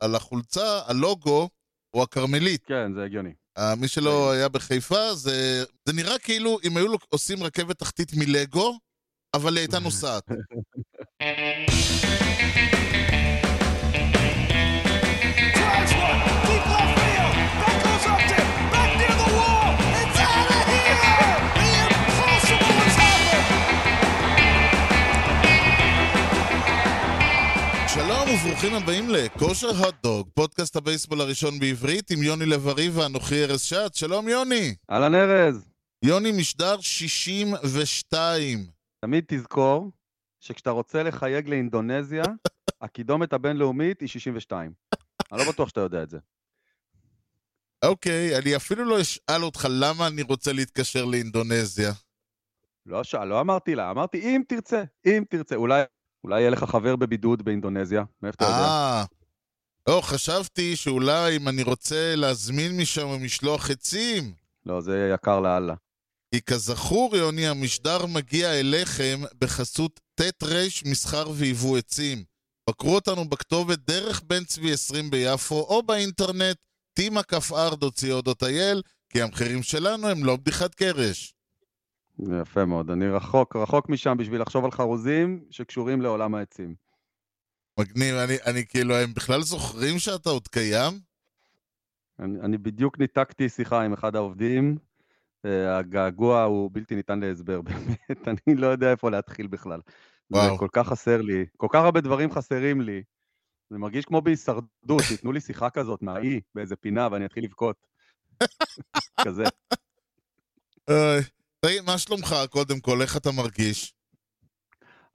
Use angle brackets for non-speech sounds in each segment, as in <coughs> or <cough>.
על החולצה, הלוגו הוא הכרמלית. כן, זה הגיוני. אה, מי שלא היה בחיפה, זה, זה נראה כאילו אם היו לו- עושים רכבת תחתית מלגו, אבל היא הייתה <laughs> נוסעת. <laughs> וברוכים הבאים לכושר הוטדוג, פודקאסט הבייסבול הראשון בעברית עם יוני לב-ארי ואנוכי ארז שעד. שלום יוני. אהלן ארז, יוני משדר 62. תמיד תזכור שכשאתה רוצה לחייג לאינדונזיה, <laughs> הקידומת הבינלאומית היא 62. אני לא בטוח שאתה יודע את זה. אוקיי, אני אפילו לא אשאל אותך למה אני רוצה להתקשר לאינדונזיה. לא, ש... לא אמרתי לה, אמרתי אם תרצה, אם תרצה. אולי, אולי יהיה לך חבר בבידוד באינדונזיה, מאיפה אתה יודע? אה, לא, חשבתי שאולי אם אני רוצה להזמין משם משלוח עצים. לא, זה יקר לאללה. כי כזכור, יוני, המשדר מגיע אליכם בחסות ט' ר' מסחר ויבוא עצים. בקרו אותנו בכתובת דרך בן צבי 20 ביפו, או באינטרנט tima.co.il, כי המחירים שלנו הם לא בדיחת קרש. יפה מאוד, אני רחוק, רחוק משם בשביל לחשוב על חרוזים שקשורים לעולם העצים. מגניב, אני, אני כאילו, הם בכלל זוכרים שאתה עוד קיים? אני, אני בדיוק ניתקתי שיחה עם אחד העובדים, אה, הגעגוע הוא בלתי ניתן להסבר, <laughs> באמת, אני לא יודע איפה להתחיל בכלל. וואו. זה כל כך חסר לי, כל כך הרבה דברים חסרים לי. זה מרגיש כמו בהישרדות, תיתנו לי שיחה כזאת מהאי באיזה פינה ואני אתחיל לבכות. <laughs> כזה. תגיד, מה שלומך קודם כל, איך אתה מרגיש?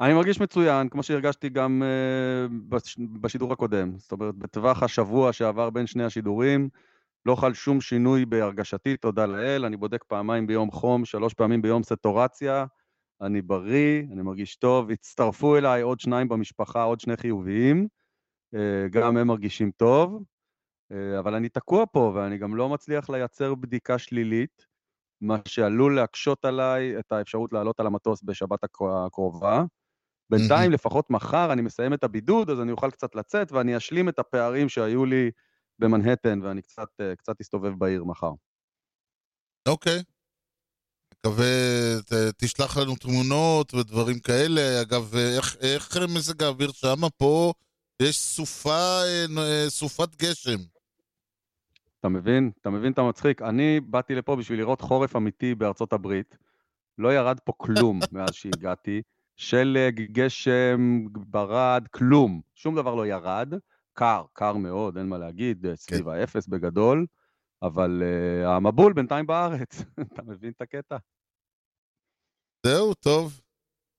אני מרגיש מצוין, כמו שהרגשתי גם uh, בש, בשידור הקודם. זאת אומרת, בטווח השבוע שעבר בין שני השידורים, לא חל שום שינוי בהרגשתי, תודה לאל. אני בודק פעמיים ביום חום, שלוש פעמים ביום סטורציה. אני בריא, אני מרגיש טוב. הצטרפו אליי עוד שניים במשפחה, עוד שני חיוביים. Uh, גם הם מרגישים טוב. Uh, אבל אני תקוע פה, ואני גם לא מצליח לייצר בדיקה שלילית, מה שעלול להקשות עליי את האפשרות לעלות על המטוס בשבת הקר- הקרובה. בינתיים, לפחות מחר, אני מסיים את הבידוד, אז אני אוכל קצת לצאת, ואני אשלים את הפערים שהיו לי במנהטן, ואני קצת, אה, קצת אסתובב בעיר מחר. אוקיי. מקווה, ת, תשלח לנו תמונות ודברים כאלה. אגב, איך, איך מזג האוויר שמה פה? יש סופה, אה, אה, סופת גשם. אתה מבין? אתה מבין את המצחיק? אני באתי לפה בשביל לראות חורף אמיתי בארצות הברית. לא ירד פה כלום <laughs> מאז שהגעתי. שלג, גשם, ברד, כלום. שום דבר לא ירד. קר, קר מאוד, אין מה להגיד, אה, סביב האפס בגדול. אבל uh, המבול בינתיים בארץ. <laughs> אתה מבין את הקטע? זהו, טוב.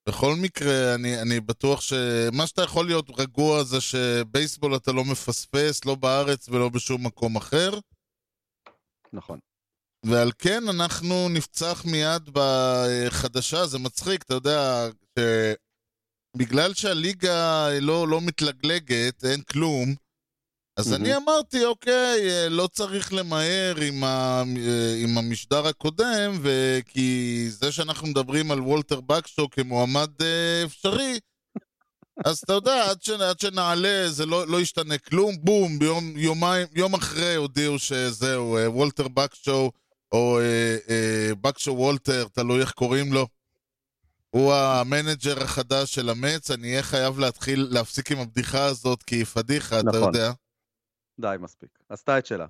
בכל מקרה, אני, אני בטוח שמה שאתה יכול להיות רגוע זה שבייסבול אתה לא מפספס, לא בארץ ולא בשום מקום אחר. נכון. ועל כן אנחנו נפצח מיד בחדשה, זה מצחיק, אתה יודע, בגלל שהליגה לא, לא מתלגלגת, אין כלום, אז מהמם. אני אמרתי, אוקיי, לא צריך למהר עם, ה, עם המשדר הקודם, וכי זה שאנחנו מדברים על וולטר בקשו כמועמד אה, אפשרי, אז אתה יודע, עד, ש, עד שנעלה זה לא, לא ישתנה כלום, בום, ביום, יומיים, יום אחרי הודיעו שזהו, אה, וולטר באק שואו, או אה, אה, באק שואו וולטר, תלוי איך קוראים לו. הוא המנג'ר החדש של המץ, אני אהיה חייב להתחיל, להפסיק עם הבדיחה הזאת, כי היא פדיחה, אתה נכון. יודע. די, מספיק. עשתה את שלה.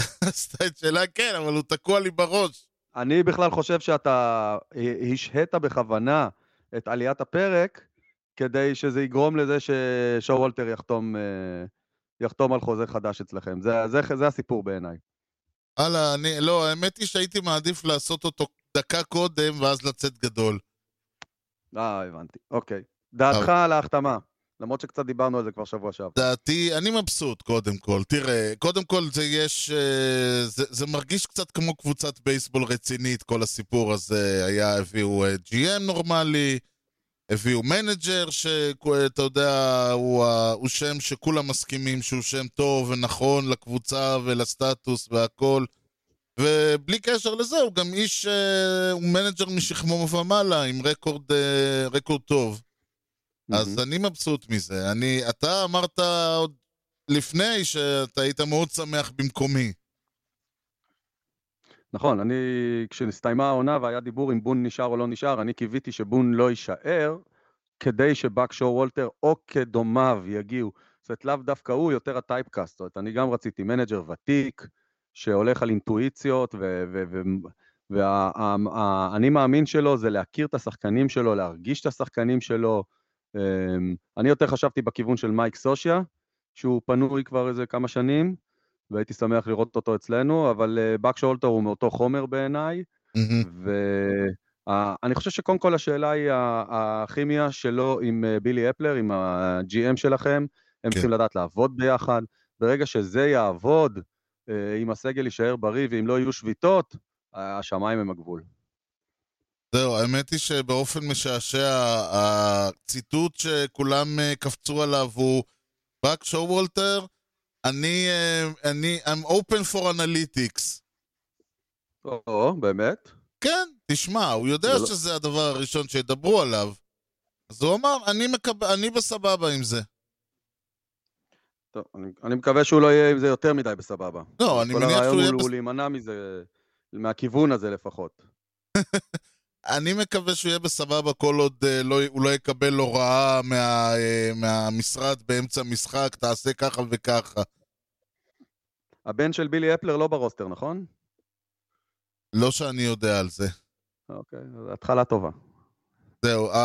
<laughs> עשתה את שלה, כן, אבל הוא תקוע לי בראש. אני בכלל חושב שאתה אה, השהית בכוונה את עליית הפרק, כדי שזה יגרום לזה ששואו וולטר יחתום, אה, יחתום על חוזה חדש אצלכם. זה, זה, זה הסיפור בעיניי. הלאה, אני, לא, האמת היא שהייתי מעדיף לעשות אותו דקה קודם, ואז לצאת גדול. אה, הבנתי. אוקיי. דעתך על ההחתמה, למרות שקצת דיברנו על זה כבר שבוע שעבר. דעתי, אני מבסוט, קודם כל. תראה, קודם כל זה יש... אה, זה, זה מרגיש קצת כמו קבוצת בייסבול רצינית, כל הסיפור הזה. היה, הביאו אה, GM נורמלי, הביאו מנג'ר, שאתה יודע, הוא, ה- הוא שם שכולם מסכימים שהוא שם טוב ונכון לקבוצה ולסטטוס והכל. ובלי קשר לזה, הוא גם איש, אה, הוא מנג'ר משכמו ומעלה, עם רקורד, אה, רקורד טוב. אז מהמם. אני מבסוט מזה. אני, אתה אמרת עוד לפני שאתה היית מאוד שמח במקומי. נכון, אני, כשנסתיימה העונה והיה דיבור אם בון נשאר או לא נשאר, אני קיוויתי שבון לא יישאר, כדי שבאק שואו וולטר או כדומיו יגיעו. זאת אומרת, לאו דווקא הוא, יותר ה typecast. זאת אומרת, אני גם רציתי מנג'ר ותיק, שהולך על אינטואיציות, והאני מאמין שלו זה להכיר את השחקנים שלו, להרגיש את השחקנים שלו. אמ, אני יותר חשבתי בכיוון של מייק סושיה, שהוא פנוי כבר איזה כמה שנים, והייתי שמח לראות אותו אצלנו, אבל אה, באק שולטר הוא מאותו חומר בעיניי, ואני חושב שקודם כל השאלה היא הכימיה שלו עם אה, בילי אפלר, עם ה-GM שלכם, הם כן. צריכים לדעת לעבוד ביחד. ברגע שזה יעבוד, אה, אם הסגל יישאר בריא ואם לא יהיו שביתות, השמיים הם הגבול. זהו, האמת היא שבאופן משעשע, הציטוט שכולם אה, קפצו עליו הוא באק שואו וולטר, אני, אה, אני, I'm open for analytics. או, באמת? כן, תשמע, הוא יודע לא- שזה הדבר הראשון שידברו עליו. אז הוא אמר, אני, מקב... אני בסבבה עם זה. טוב, אני, אני מקווה שהוא לא יהיה עם זה יותר מדי בסבבה. לא, אני כל מניח שהוא הרעיון יהיה הוא, בס... הוא להימנע מזה, מהכיוון הזה לפחות. <laughs> אני מקווה שהוא יהיה בסבבה כל עוד אה, לא, הוא לא יקבל הוראה מה, אה, מהמשרד באמצע משחק, תעשה ככה וככה. הבן של בילי אפלר לא ברוסטר, נכון? לא שאני יודע על זה. אוקיי, אז התחלה טובה. זהו, אה,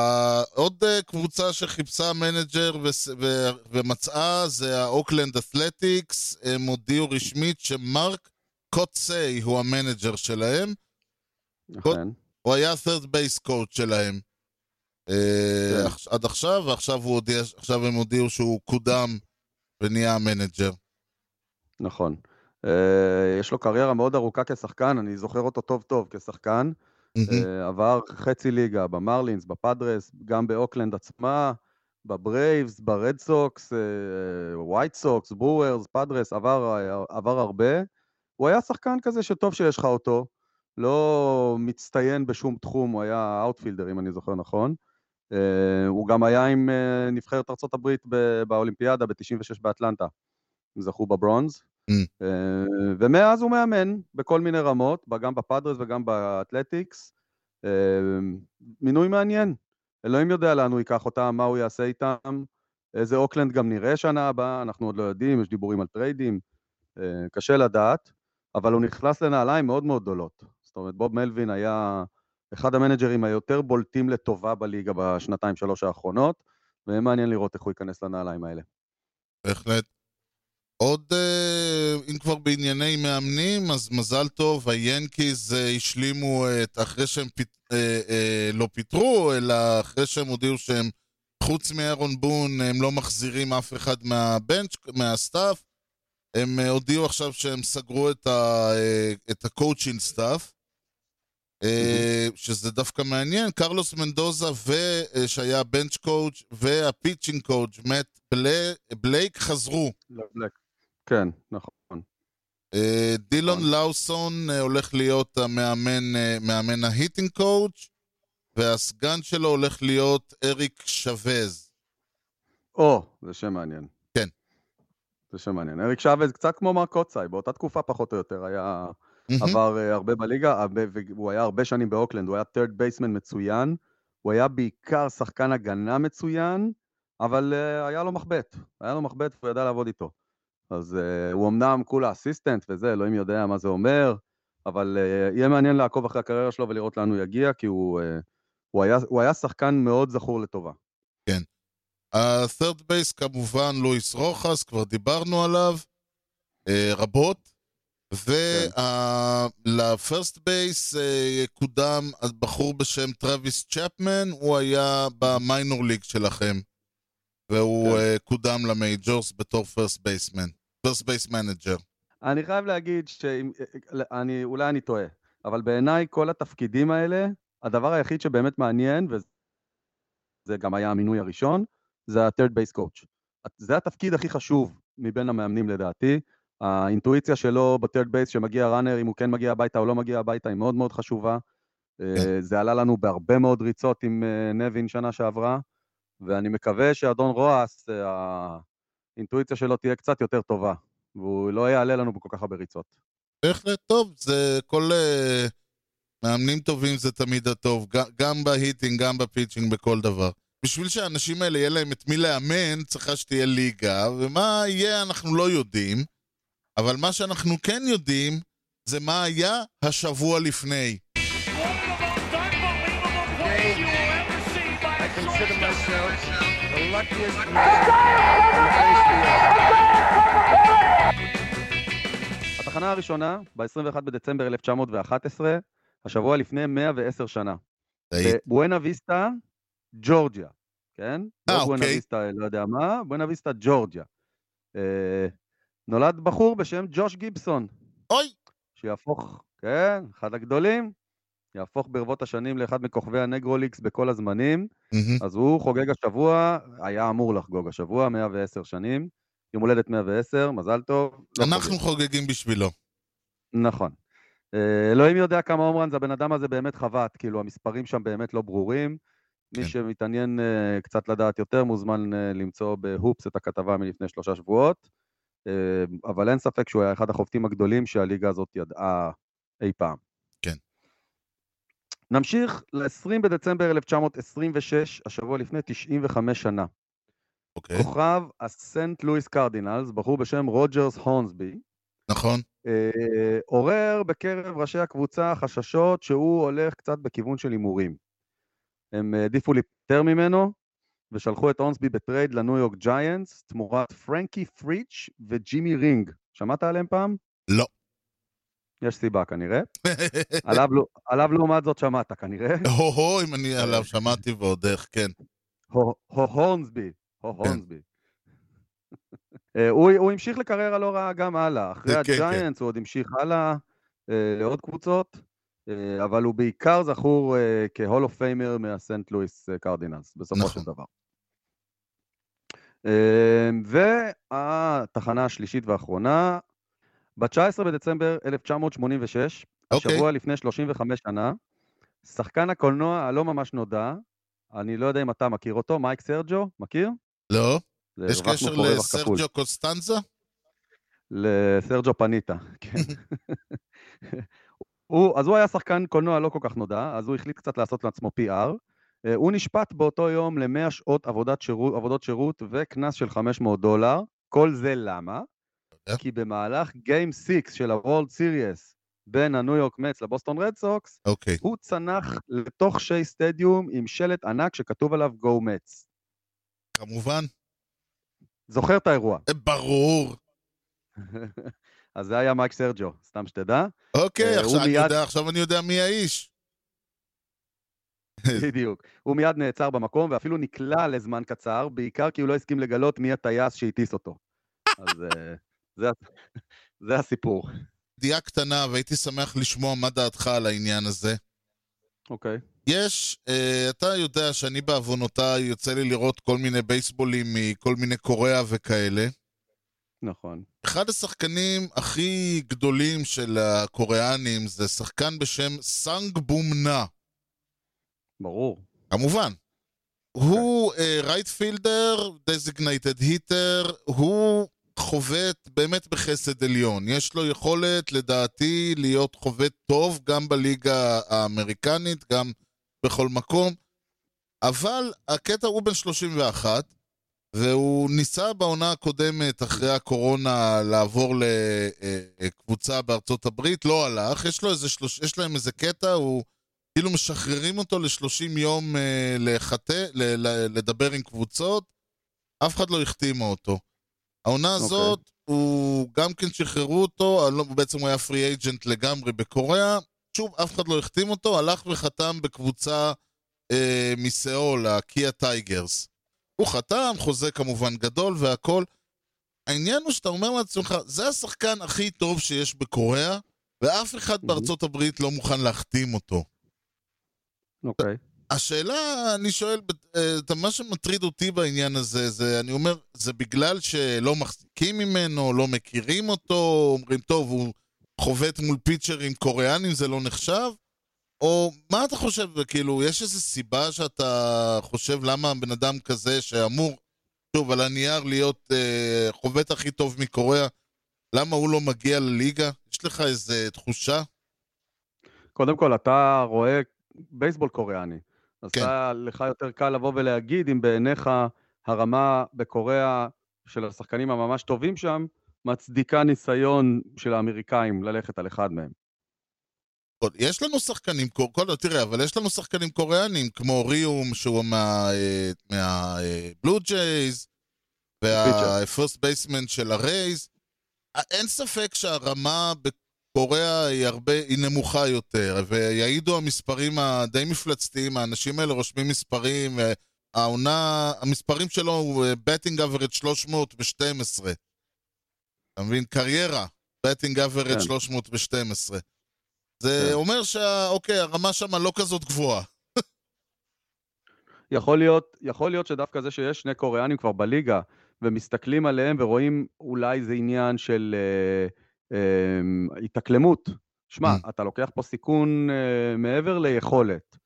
עוד אה, קבוצה שחיפשה מנג'ר וס- ו- ומצאה זה האוקלנד אתלטיקס, הם הודיעו רשמית שמרק קוטסי הוא המנג'ר שלהם, אכן. הוא היה third base coach שלהם. אה, כן. עד עכשיו, ועכשיו הוא הודיע, עכשיו הם הודיעו שהוא קודם ונהיה המנג'ר. נכון. אה, יש לו קריירה מאוד ארוכה כשחקן, אני זוכר אותו טוב טוב כשחקן. אה, עבר חצי ליגה במרלינס, בפאדרס, גם באוקלנד עצמה, בברייבס, ברד סוקס, ווייט סוקס, ברוורס, פאדרס, עבר הרבה. הוא היה שחקן כזה שטוב שיש לך אותו, לא מצטיין בשום תחום, הוא היה אאוטפילדר, אם אני זוכר נכון. אה, הוא גם היה עם אה, נבחרת ארה"ב באולימפיאדה ב-96 באטלנטה. הם זכו בברונז. אממ. אה, ומאז הוא מאמן בכל מיני רמות, גם בפאדרס וגם באתלטיקס. אה, מינוי מעניין. אלוהים יודע לאן הוא ייקח אותם, מה הוא יעשה איתם, איזה אוקלנד גם נראה שנה הבאה, אנחנו עוד לא יודעים, יש דיבורים על טריידים, אה, קשה לדעת, אבל הוא נכנס לנעליים מאוד מאוד גדולות. זאת אומרת, בוב מלווין היה אחד המנג'רים היותר בולטים לטובה בליגה בשנתיים-שלוש האחרונות, ויהיה מעניין לראות איך הוא ייכנס לנעליים האלה. בהחלט. עוד, אה, אם כבר בענייני מאמנים, אז מזל טוב, היאנקיז אה, השלימו את, אחרי שהם פית, אה, אה, לא פיטרו, אלא אחרי שהם הודיעו שהם, חוץ מאירון בון, הם לא מחזירים אף אחד מה bench, מה staff, הם אה, הודיעו עכשיו שהם סגרו את, ה, אה, את ה coaching staff, אה, שזה דווקא מעניין, קרלוס מנדוזה, ו, אה, שהיה bench coach וה pitching coach, מאט בלה- בלייק, חזרו. כן, נכון. אה, דילון נכון. לאוסון אה, הולך להיות המאמן, אה, מאמן ה hitting coach והסגן שלו הולך להיות אריק שווז. או, זה שם מעניין. כן. זה שם מעניין. אריק שבז, קצת כמו מרק קוצאי, באותה תקופה פחות או יותר, היה... מהמם. עבר אה, הרבה בליגה, והוא היה הרבה שנים באוקלנד, הוא היה third baseman מצוין, הוא היה בעיקר שחקן הגנה מצוין, אבל אה, היה לו מחבט, היה לו מחבט והוא ידע לעבוד איתו. אז אה, הוא אמנם כולה אסיסטנט וזה, אלוהים יודע מה זה אומר, אבל אה, יהיה מעניין לעקוב אחרי הקריירה שלו ולראות לאן הוא יגיע, כי הוא, אה, הוא, היה, הוא היה שחקן מאוד זכור לטובה. ה-third base כמובן לואיס רוחס, כבר דיברנו עליו אה, רבות. ול first base קודם בחור בשם טרוויס צ'פמן, הוא היה ב minor league שלכם. והוא כן. אה, קודם ל majors בתור first baseman. First base manager. אני חייב להגיד שאני, אולי אני טועה, אבל בעיניי כל התפקידים האלה, הדבר היחיד שבאמת מעניין, וזה גם היה המינוי הראשון, זה ה-third base coach. זה התפקיד הכי חשוב מבין המאמנים לדעתי. האינטואיציה שלו ב-third base שמגיע ראנר, אם הוא כן מגיע הביתה או לא מגיע הביתה, היא מאוד מאוד חשובה. אה, זה עלה לנו בהרבה מאוד ריצות עם אה, נבין שנה שעברה, ואני מקווה שאדון רועס, אה, האינטואיציה שלו תהיה קצת יותר טובה, והוא לא יעלה לנו בכל כך הרבה ריצות. בהחלט טוב, זה כל... אה, מאמנים טובים זה תמיד הטוב, גם בהיטינג, גם בפיצ'ינג, בכל דבר. בשביל שהאנשים האלה יהיה להם את מי לאמן, צריכה שתהיה ליגה, ומה יהיה אנחנו לא יודעים, אבל מה שאנחנו כן יודעים, זה מה היה השבוע לפני. התחנה הראשונה, ב-21 בדצמבר 1911, השבוע לפני 110 שנה. בבואנה ויסטה, ג'ורג'יה, כן? אה, לא בואנה אוקיי. ויסטה, לא יודע מה, בואנה ויסטה, ג'ורג'יה. נולד בחור בשם ג'וש גיבסון, אוי! שיהפוך, כן, אחד הגדולים, יהפוך ברבות השנים לאחד מכוכבי הנגרוליקס בכל הזמנים. מהמם. אז הוא חוגג השבוע, היה אמור לחגוג השבוע, 110 שנים. יום הולדת 110, מזל טוב. לא אנחנו חוגג. חוגגים בשבילו. נכון. אה, אלוהים יודע כמה עומרן זה הבן אדם הזה באמת חבט, כאילו המספרים שם באמת לא ברורים. מי כן. שמתעניין אה, קצת לדעת יותר מוזמן אה, למצוא בהופס את הכתבה מלפני שלושה שבועות, אבל אין ספק שהוא היה אחד החובטים הגדולים שהליגה הזאת ידעה אי פעם. כן. נמשיך ל-20 בדצמבר 1926, השבוע לפני 95 שנה. אוקיי, כוכב הסנט לואיס קרדינלס, בחור בשם רוג'רס הורנסבי, נכון. אה, עורר בקרב ראשי הקבוצה חששות שהוא הולך קצת בכיוון של הימורים. הם העדיפו להיפטר ממנו ושלחו את הורנסבי בטרייד לניו יורק ג'יינטס תמורת פרנקי פריץ' וג'ימי רינג. שמעת עליהם פעם? לא. יש סיבה כנראה. <laughs> עליו, לא- עליו לעומת זאת שמעת כנראה. <laughs> הו-הו, אם אני עליו שמעתי ועוד איך, כן. הו- הו- הורנסבי. הו- הורנסבי. אה, הוא הוא המשיך לקריירה לא רעה גם הלאה. אחרי כן, כן. הג'יינטס הוא עוד המשיך הלאה אה, לעוד קבוצות, אה, אבל הוא בעיקר זכור אה, כ Hall of Famer מהסנט לואיס אה, קרדינלס, בסופו נכון. של דבר. אה, והתחנה השלישית והאחרונה, ב-19 בדצמבר 1986, אוקיי. השבוע לפני 35 שנה, שחקן הקולנוע הלא ממש נודע, אני לא יודע אם אתה מכיר אותו, מייק סרג'ו, מכיר? לא? יש קשר. לסרג'ו קוסטנזה? לסרג'ו פניטה, כן. <laughs> הוא, אז הוא היה שחקן קולנוע לא כל כך נודע, אז הוא החליט קצת לעשות לעצמו PR. אה, הוא נשפט באותו יום ל-100 שעות עבודת שירות, עבודות שירות וקנס של 500 דולר. כל זה למה? כי במהלך Game 6 של ה-World Series בין הניו יורק מצ לבוסטון רד סוקס, אוקיי. הוא צנח לתוך שי סטדיום עם שלט ענק שכתוב עליו Go Mets. כמובן. זוכר את האירוע. אה, ברור. <laughs> אז זה היה מייק סרג'ו, סתם שתדע. אוקיי, אה, עכשיו אני מיד- יודע, עכשיו אני יודע מי האיש. <laughs> בדיוק. הוא מיד נעצר במקום ואפילו נקלע לזמן קצר, בעיקר כי הוא לא הסכים לגלות מי הטייס שהטיס אותו. אז אה, זה, זה הסיפור. ידיעה קטנה, והייתי שמח לשמוע מה דעתך על העניין הזה. אוקיי. יש, אה, אתה יודע שאני בעוונותיי יוצא לי לראות כל מיני בייסבולים מכל מיני קוריאה וכאלה. נכון. אחד השחקנים הכי גדולים של הקוריאנים זה שחקן בשם סאנג בום נא. ברור. כמובן. הוא right fielder, designated hitter, הוא חובט באמת בחסד עליון. יש לו יכולת, לדעתי, להיות חובט טוב גם בליגה האמריקנית, גם בכל מקום. אבל הקטע הוא בן 31, והוא ניסה בעונה הקודמת, אחרי הקורונה, לעבור לקבוצה בארצות הברית, לא הלך. יש, לו איזה שלוש... יש להם איזה קטע, הוא... כאילו משחררים אותו ל-30 יום אה, לחטא, ל- ל- לדבר עם קבוצות, אף אחד לא החתימה אותו. העונה אוקיי. הזאת, הוא גם כן שחררו אותו, אני לא- בעצם הוא היה free agent לגמרי בקוריאה, שוב, אף אחד לא החתים אותו, הלך וחתם בקבוצה אה, מסיאול, ה Kia Tigers. הוא חתם, חוזה כמובן גדול והכל. העניין הוא שאתה אומר לעצמך, זה השחקן הכי טוב שיש בקוריאה, ואף אחד Mhm. בארצות הברית לא מוכן להחתים אותו. אוקיי. השאלה, אני שואל, אה, את מה שמטריד אותי בעניין הזה, זה, אני אומר, זה בגלל שלא מחזיקים ממנו, לא מכירים אותו, אומרים, טוב, הוא חובט מול פיצ'רים קוריאנים, זה לא נחשב? או מה אתה חושב, כאילו, יש איזו סיבה שאתה חושב למה בן אדם כזה שאמור, שוב, על הנייר להיות אה, חובט הכי טוב מקוריאה, למה הוא לא מגיע לליגה? יש לך איזה תחושה? קודם כל, אתה רואה בייסבול קוריאני. אז כן. אתה, לך יותר קל לבוא ולהגיד אם בעיניך הרמה בקוריאה של השחקנים הממש טובים שם, מצדיקה ניסיון של האמריקאים ללכת על אחד מהם. עוד- יש לנו שחקנים, כל, תראה, אבל יש לנו שחקנים קוריאנים, כמו ריום, שהוא מהבלו ג'ייז, וה first baseman של ה Rays. אה, אין ספק שהרמה בקוריאה היא הרבה, היא נמוכה יותר, ויעידו המספרים הדי מפלצתיים, האנשים האלה רושמים מספרים, העונה, המספרים שלו הוא batting average 312. אתה מבין? קריירה, batting average כן. 312. זה כן. אומר שאוקיי, הרמה שם לא כזאת גבוהה. <laughs> יכול להיות, יכול להיות שדווקא זה שיש שני קוריאנים כבר בליגה, ומסתכלים עליהם ורואים אולי זה עניין של אה, אה, התאקלמות. שמע, Mm. אתה לוקח פה סיכון אה, מעבר ליכולת.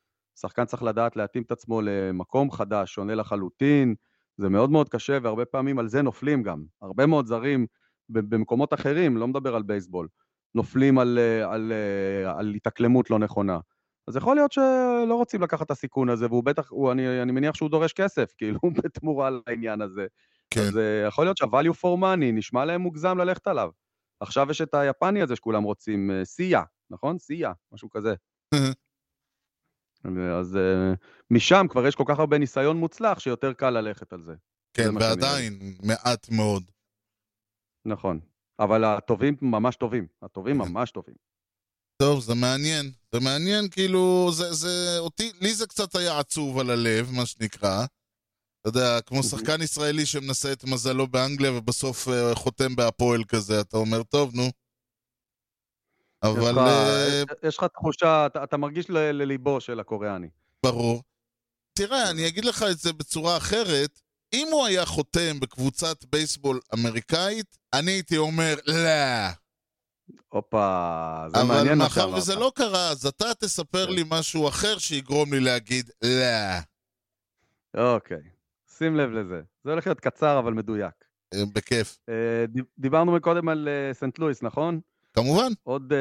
שחקן צריך לדעת להתאים את עצמו למקום חדש, שונה לחלוטין, זה מאוד מאוד קשה, והרבה פעמים על זה נופלים גם. הרבה מאוד זרים במקומות אחרים, לא מדבר על בייסבול, נופלים על, אה, על, אה, על התאקלמות לא נכונה. אז יכול להיות שלא רוצים לקחת את הסיכון הזה, והוא בטח, הוא, אני, אני מניח שהוא דורש כסף, <laughs> כאילו, בתמורה לעניין הזה. כן. אז uh, יכול להיות שה-value for money נשמע להם מוגזם ללכת עליו. עכשיו יש את היפני הזה שכולם רוצים, סיה, נכון? סיה, משהו כזה. אז משם כבר יש כל כך הרבה ניסיון מוצלח שיותר קל ללכת על זה. כן, שאני ועדיין, מעט מאוד. נכון. אבל הטובים ממש טובים. הטובים כן. ממש טובים. טוב, זה מעניין. זה מעניין, כאילו, זה, זה, אותי, לי זה קצת היה עצוב על הלב, מה שנקרא. אתה יודע, כמו שחקן ישראלי שמנסה את מזלו באנגליה ובסוף uh, חותם בהפועל כזה, אתה אומר, טוב, נו. אבל אה, יש לך תחושה, אתה, אתה מרגיש לליבו של הקוריאני. ברור. תראה, אני אגיד לך את זה בצורה אחרת. אם הוא היה חותם בקבוצת בייסבול אמריקאית, אני הייתי אומר, לא. הופה, זה אבל מעניין מה מאחר שאמרת. וזה לא קרה, אז אתה תספר כן. לי משהו אחר שיגרום לי להגיד, לא. אוקיי, שים לב לזה. זה הולך להיות קצר אבל מדויק. אה, בכיף. אה, דיב- דיברנו מקודם על אה, סנט לואיס, נכון? כמובן. עוד,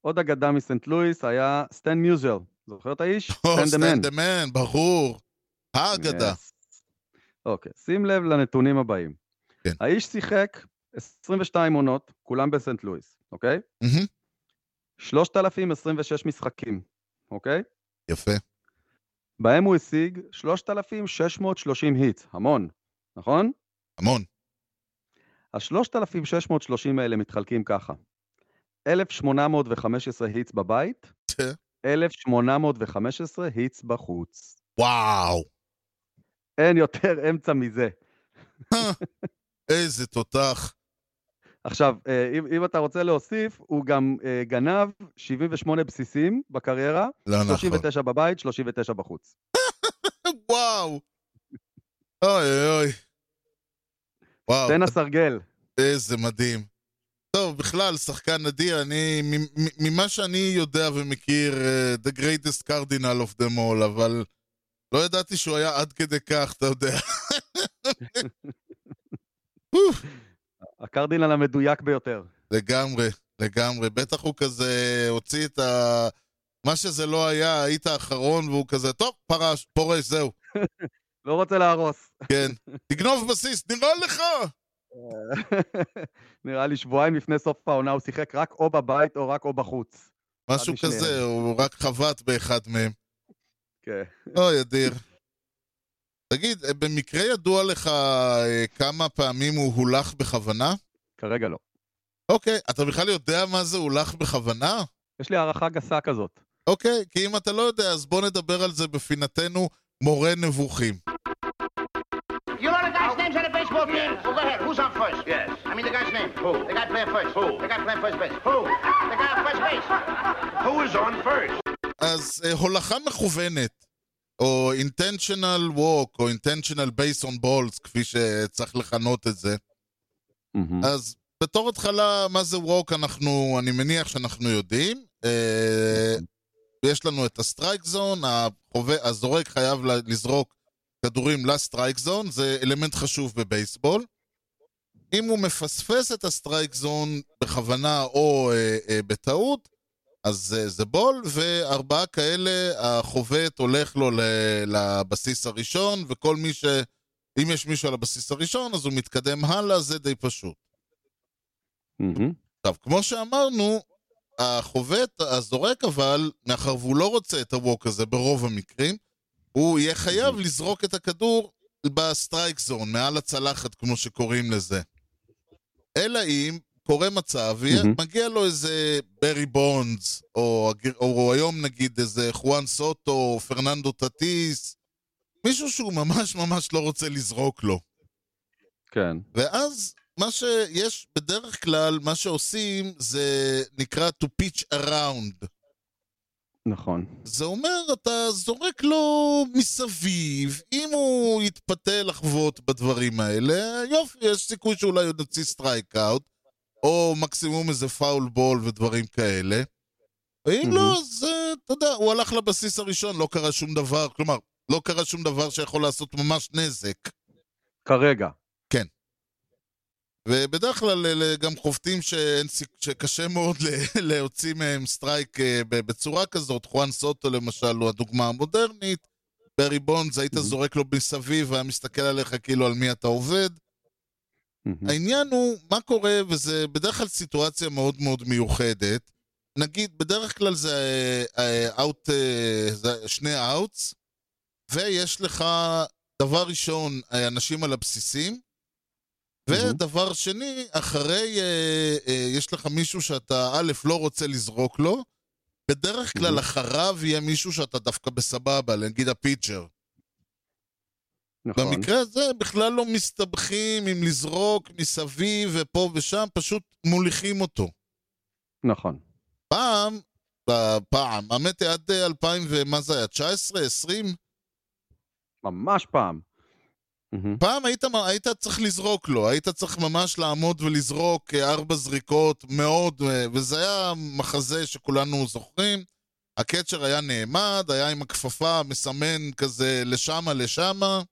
עוד אגדה מסנט לואיס היה סטן מיוז'ל. זוכר את האיש? סטן דה מן. ברור. האגדה. Yes. אוקיי, שים לב לנתונים הבאים. כן. האיש שיחק 22 עונות, כולם בסנט לואיס, אוקיי? מהמם. 3,026 משחקים, אוקיי? יפה. בהם הוא השיג 3,630 היטס, המון, נכון? המון. ה-3,630 האלה מתחלקים ככה. 1,815 היטס בבית, כן. 1,815 היטס בחוץ. וואו. אין יותר אמצע מזה. איזה תותח. עכשיו, אה, אם, אם אתה רוצה להוסיף, הוא גם אה, גנב 78 בסיסים בקריירה, לא נכון. 39 בבית, 39 בחוץ. <laughs> וואו. אוי אוי. וואו, תן הסרגל. איזה מדהים. טוב, בכלל, שחקן נדיר, אני, ממה שאני יודע ומכיר, אה, the greatest cardinal of them all, אבל לא ידעתי שהוא היה עד כדי כך, אתה יודע. <laughs> הקרדינל המדויק ביותר. לגמרי, לגמרי. בטח הוא כזה הוציא את ה... מה שזה לא היה, היית האחרון, והוא כזה, טוב, פרש, פורש, זהו. <laughs> לא רוצה להרוס. <laughs> כן. תגנוב בסיס, נראה לך! נראה לי שבועיים לפני סוף העונה הוא שיחק רק או בבית או רק או בחוץ. משהו. כזה, הוא רק חבט באחד מהם. כן. אוי, אדיר. תגיד, אה, במקרה ידוע לך אה, כמה פעמים הוא הולך בכוונה? כרגע לא. אוקיי, אתה בכלל יודע מה זה הולך בכוונה? יש לי הערכה גסה כזאת. אוקיי, כי אם אתה לא יודע, אז בוא נדבר על זה בפינתנו מורה נבוכים. You know the guy's names on the baseball team? Well, go ahead. Who's on first? Yes. I mean the guy's name. Who? The guy playing first. Who? The guy playing first base. Who? The guy on first base. Who is on first? אז אה, הולכה מכוונת, או intentional walk, או intentional base on balls, כפי שצריך לכנות את זה. מהמם. אז בתור התחלה, מה זה walk, אנחנו, אני מניח שאנחנו יודעים. אה, יש לנו את ה strike zone, הזורק חייב לזרוק כדורים ל strike zone, זה אלמנט חשוב בבייסבול. אם הוא מפספס את ה strike zone בכוונה או אה, אה, בטעות, אז אה, זה ball, וארבעה כאלה, החובט הולך לו לבסיס הראשון, וכל מי ש... אם יש מישהו על הבסיס הראשון, אז הוא מתקדם הלאה, זה די פשוט. עכשיו, כמו שאמרנו, החובט, הזורק אבל, מאחר והוא לא רוצה את ה walk הזה ברוב המקרים, הוא יהיה חייב לזרוק את הכדור ב strike zone, מעל הצלחת, כמו שקוראים לזה. אלא אם קורה מצב, מהמם. מגיע לו איזה ברי בונדס, או, הגר- או היום נגיד איזה חואן סוטו, או פרננדו טטיס, מישהו שהוא ממש ממש לא רוצה לזרוק לו. כן. ואז מה שיש בדרך כלל, מה שעושים זה נקרא to pitch around. נכון. זה אומר, אתה זורק לו מסביב, אם הוא יתפתה לחבוט בדברים האלה, יופי, יש סיכוי שאולי עוד נוציא strike out, או מקסימום איזה foul ball ודברים כאלה. ואם לא. אז אה, אתה יודע, הוא הלך לבסיס הראשון, לא קרה שום דבר, כלומר, לא קרה שום דבר שיכול לעשות ממש נזק. כרגע. ובדרך כלל אלה גם חובטים שאין שקשה מאוד <laughs> להוציא מהם strike אה, בצורה כזאת. חואן סוטו למשל הוא הדוגמה המודרנית. ברי בונדס, היית זורק לו מסביב והיה מסתכל עליך כאילו על מי אתה עובד. מהמם. העניין הוא, מה קורה, וזה בדרך כלל סיטואציה מאוד מאוד מיוחדת. נגיד, בדרך כלל זה אה, out, אה, זה שני אאוטס, ויש לך, דבר ראשון, אנשים על הבסיסים, ודבר שני, אחרי, אה, אה, יש לך מישהו שאתה, א', לא רוצה לזרוק לו, בדרך כלל מהמם. אחריו יהיה מישהו שאתה דווקא בסבבה, נגיד הפיצ'ר. נכון. במקרה הזה בכלל לא מסתבכים עם לזרוק מסביב ופה ושם, פשוט מוליכים אותו. נכון. פעם, אה, פעם, האמת היא עד אה, 2000 ומה זה היה? 19? 20? ממש פעם. פעם היית, היית צריך לזרוק לו, היית צריך ממש לעמוד ולזרוק אה, ארבע זריקות מאוד, אה, וזה היה מחזה שכולנו זוכרים. הקצ'ר היה נעמד, היה עם הכפפה מסמן כזה לשמה לשמה.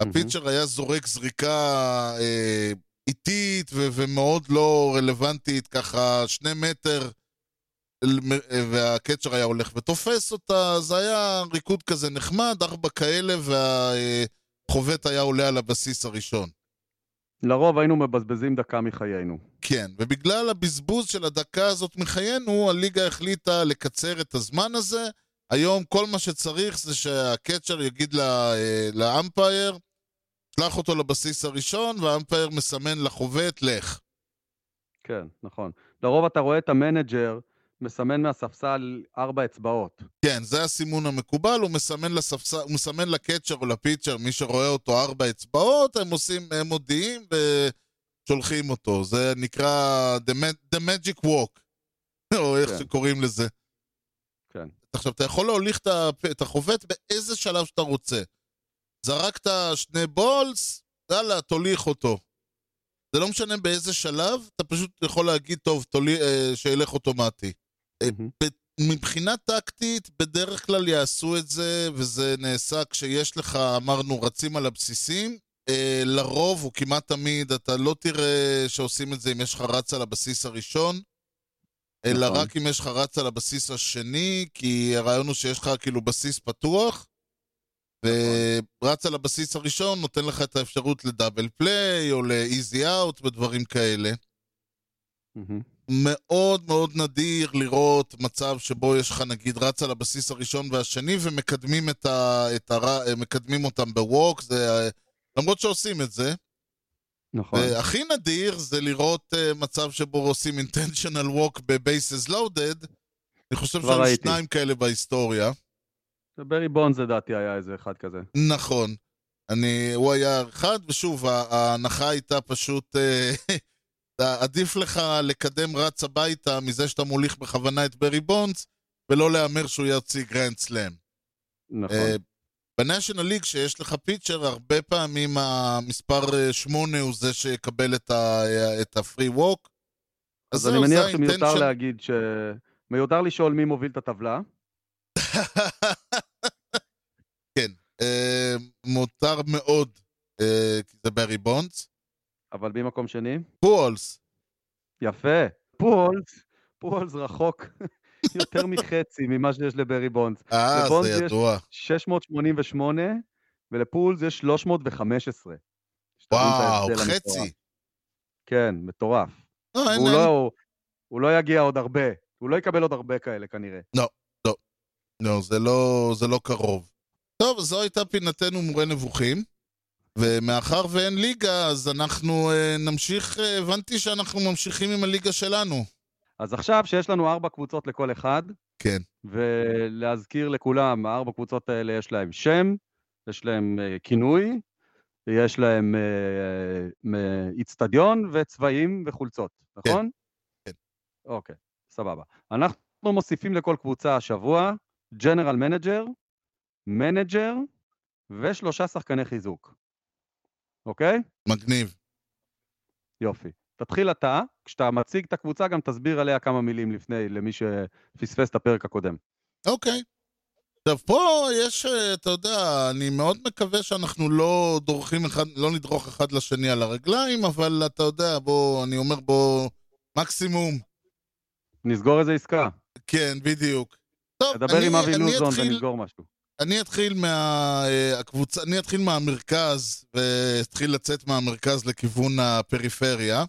הפיצ'ר היה זורק זריקה אה, איטית ו- ומאוד לא רלוונטית, ככה שני מטר, אה, והקצ'ר היה הולך ותופס אותה, זה היה ריקוד כזה נחמד, ארבע כאלה, והחובט היה עולה על הבסיס הראשון. לרוב היינו מבזבזים דקה מחיינו. כן, ובגלל הבזבוז של הדקה הזאת מחיינו, הליגה החליטה לקצר את הזמן הזה. היום כל מה שצריך זה שה catcher יגיד אה, ל umpire, שלח אותו לבסיס הראשון, וה umpire מסמן לחובט, לך. כן, נכון. לרוב אתה רואה את ה manager מסמן מהספסל ארבע אצבעות. כן, זה הסימון המקובל, הוא מסמן, לספס... הוא מסמן ל catcher או ל pitcher, מי שרואה אותו ארבע אצבעות, הם עושים, הם מודיעים ושולחים אותו. זה נקרא The, Ma- The Magic Walk, או איך כן. שקוראים לזה. עכשיו, אתה יכול להוליך את החובט באיזה שלב שאתה רוצה. זרקת שני בולס, יאללה, תוליך אותו. זה לא משנה באיזה שלב, אתה פשוט יכול להגיד, טוב, תולי, אה, שילך אוטומטי. מהמם. מבחינה טקטית, בדרך כלל יעשו את זה, וזה נעשה כשיש לך, אמרנו, רצים על הבסיסים. אה, לרוב, או כמעט תמיד, אתה לא תראה שעושים את זה אם יש לך רץ על הבסיס הראשון, אלא נכון. רק אם יש לך רץ על הבסיס השני, כי הרעיון הוא שיש לך כאילו בסיס פתוח, ורץ על הבסיס הראשון נותן לך את האפשרות לדאבל פליי, או לאיזי אאוט ודברים כאלה. מאוד מאוד נדיר לראות מצב שבו יש לך נגיד רץ על הבסיס הראשון והשני ומקדמים את ה... את הר... מקדמים אותם בווק, זה... למרות שעושים את זה. נכון. והכי נדיר זה לראות uh, מצב שבו עושים intentional walk ב-bases loaded. אני חושב שהיו. שניים כאלה בהיסטוריה. ברי בונדס לדעתי היה איזה אחד כזה. נכון. אני, הוא היה אחד, ושוב, ההנחה הייתה פשוט... אה, <laughs> עדיף לך לקדם רץ הביתה מזה שאתה מוליך בכוונה את ברי בונדס, ולא להמר שהוא יוציא grand slam. נכון. אה, ב National League, שיש לך pitcher, הרבה פעמים המספר אה, שמונה הוא זה שיקבל את ה free walk. אז אני מניח שמיותר להגיד ש... מיותר לשאול מי מוביל את הטבלה. <laughs> כן. אה, מותר מאוד, אה, כי זה ברי בונדס. אבל מי מקום שני? פוהולס. יפה. פוהולס, פוהולס רחוק יותר מחצי ממה שיש לברי בונדס. אה, לבונדס זה יש ידוע. 688, ולפולס יש 315. שתבין את וואו, המטורף. חצי. כן, מטורף. לא, אין, הוא אין. לא, הוא, הוא לא יגיע עוד הרבה. הוא לא יקבל עוד הרבה כאלה כנראה. לא, זה לא, זה לא קרוב. טוב, זו הייתה פינתנו מורה נבוכים. ומאחר ואין ליגה, אז אנחנו אה, נמשיך, אה, הבנתי שאנחנו ממשיכים עם הליגה שלנו. אז עכשיו שיש לנו ארבע קבוצות לכל אחד, כן. ולהזכיר לכולם, הארבע קבוצות האלה יש להם שם, יש להם אה, כינוי, יש להם אה, אה, איצטדיון וצבעים וחולצות, נכון? כן. אוקיי, סבבה. אנחנו מוסיפים לכל קבוצה השבוע general manager, manager ושלושה שחקני חיזוק. אוקיי? מגניב. יופי. תתחיל אתה, כשאתה מציג את הקבוצה גם תסביר עליה כמה מילים לפני, למי שפספס את הפרק הקודם. אוקיי. עכשיו, פה יש, אה, אתה יודע, אני מאוד מקווה שאנחנו לא דורכים אחד, לא נדרוך אחד לשני על הרגליים, אבל אתה יודע, בוא, אני אומר בוא, מקסימום. נסגור איזה עסקה. כן, בדיוק. טוב, תדבר אני, עם אבי לוזון אתחיל, ונסגור משהו. אני אתחיל מהקבוצה, אני אתחיל מהמרכז, ואתחיל לצאת מהמרכז לכיוון הפריפריה.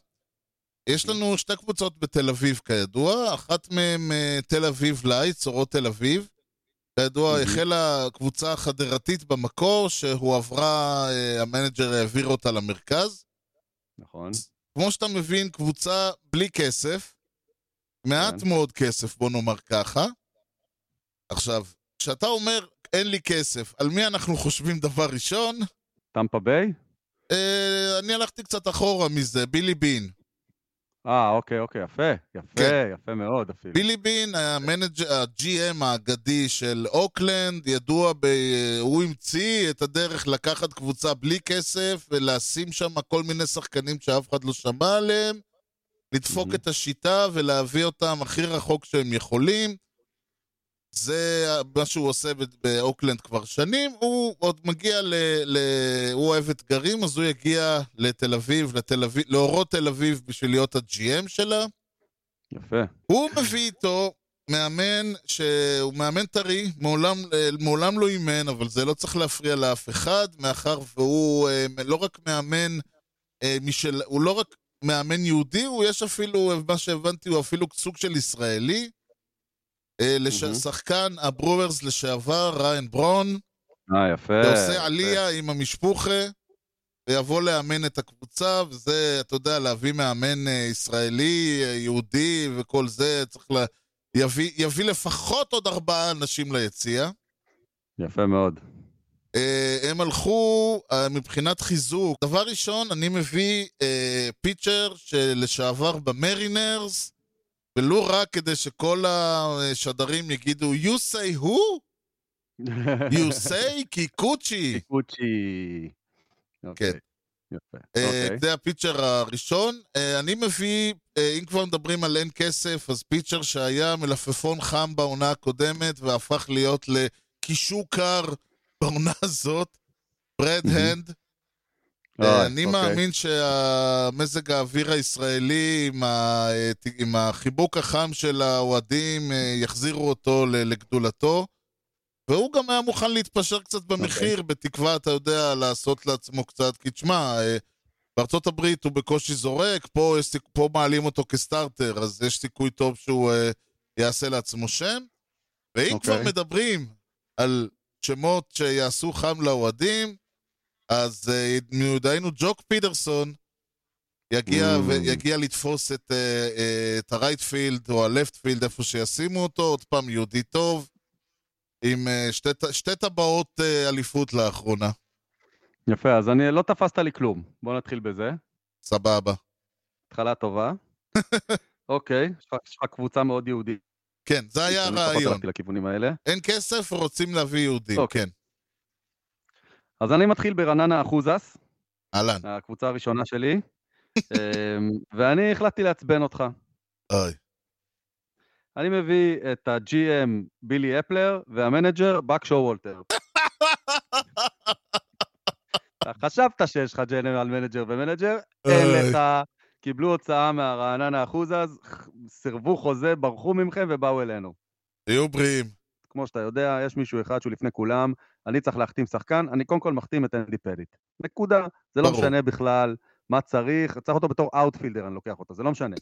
יש לנו שתי קבוצות בתל אביב כידוע, אחת מהן אה, תל אביב Lights, אורות תל אביב. כידוע, מהמם. החלה קבוצה חדרתית במקור, שהועברה, אה, ה manager העביר אותה למרכז. נכון. כמו שאתה מבין, קבוצה בלי כסף, מעט כן. מאוד כסף, בוא נאמר ככה. עכשיו, כשאתה אומר אין לי כסף, על מי אנחנו חושבים דבר ראשון? טמפה ביי? אה, אני הלכתי קצת אחורה מזה, בילי בין. אה, אוקיי, אוקיי, יפה. יפה, כן. יפה מאוד אפילו. בילי בין, ה manager, ה-GM האגדי של אוקלנד, ידוע ב... הוא המציא את הדרך לקחת קבוצה בלי כסף ולשים שם כל מיני שחקנים שאף אחד לא שמע עליהם, לדפוק מהמם. את השיטה ולהביא אותם הכי רחוק שהם יכולים. זה מה שהוא עושה באוקלנד כבר שנים. הוא עוד מגיע ל... ל... הוא אוהב אתגרים, אז הוא יגיע לתל אביב, לתל אביב, לאורות תל אביב בשביל להיות ה-GM שלה. יפה. הוא מביא איתו מאמן שהוא מאמן טרי, מעולם, מעולם לא אימן, אבל זה לא צריך להפריע לאף אחד, מאחר והוא אה, לא רק מאמן אה, משל... הוא לא רק מאמן יהודי, הוא יש אפילו, מה שהבנתי, הוא אפילו סוג של ישראלי. אה, לש... מהמם. שחקן הברוורס לשעבר, ריין ברון, אה, יפה. שעושה. עלייה עם המשפוחה, ויבוא לאמן את הקבוצה, וזה, אתה יודע, להביא מאמן אה, ישראלי, אה, יהודי וכל זה, צריך לה... יביא, יביא לפחות עוד ארבעה אנשים ליציע. יפה מאוד. אה, הם הלכו אה, מבחינת חיזוק. דבר ראשון, אני מביא אה, פיצ'ר שלשעבר במרינרס, ולו רק כדי שכל השדרים יגידו, you say who? <laughs> you say קיקוצ'י. קיקוצ'י. אוקיי. כן. יפה. אה, אוקיי. זה הפיצ'ר הראשון. אה, אני מביא, אה, אם כבר מדברים על אין כסף, אז פיצ'ר שהיה מלפפון חם בעונה הקודמת והפך להיות לקישור קר בעונה הזאת, ברד. הנד. אה, אני אוקיי. מאמין שהמזג האוויר הישראלי עם, החיבוק החם של האוהדים אה, יחזירו אותו לגדולתו. והוא גם היה מוכן להתפשר קצת במחיר, בתקווה, אתה יודע, לעשות לעצמו קצת, כי תשמע, אה, בארצות הברית הוא בקושי זורק, פה, יש, פה מעלים אותו כסטארטר, אז יש סיכוי טוב שהוא אה, יעשה לעצמו שם. ואם אוקיי. כבר מדברים על שמות שיעשו חם לאוהדים, אז אה, מיודענו ג'וק פידרסון יגיע, Mm. ויגיע לתפוס את, אה, אה, את הרייטפילד או הלפטפילד, איפה שישימו אותו, עוד פעם יהודי טוב, עם אה, שתי, שתי טבעות אה, אליפות לאחרונה. יפה, אז אני, לא תפסת לי כלום. בוא נתחיל בזה. סבבה. התחלה טובה. <laughs> אוקיי, יש לך- קבוצה מאוד יהודית. כן, זה היה הרעיון. אין כסף ורוצים להביא יהודים, אוקיי. כן. אז אני מתחיל ברעננה אחוזס, אהלן. הקבוצה הראשונה שלי, אמ, ואני החלטתי לעצבן אותך. אוי. אני מביא את ה-GM בילי אפלר וה manager באק שואולטר. <laughs> חשבת שיש לך general manager ו manager, אין. לך, קיבלו הצעה מהרעננה אחוזז, סירבו חוזה, ברחו מכם ובאו אלינו. תהיו בריאים. כמו שאתה יודע, יש מישהו אחד שהוא לפני כולם, אני צריך להחתים שחקן, אני קודם כל מחתים את אנדי פדיט. נקודה. זה לא ברור. משנה בכלל מה צריך, צריך אותו בתור outfielder, אני לוקח אותו, זה לא משנה.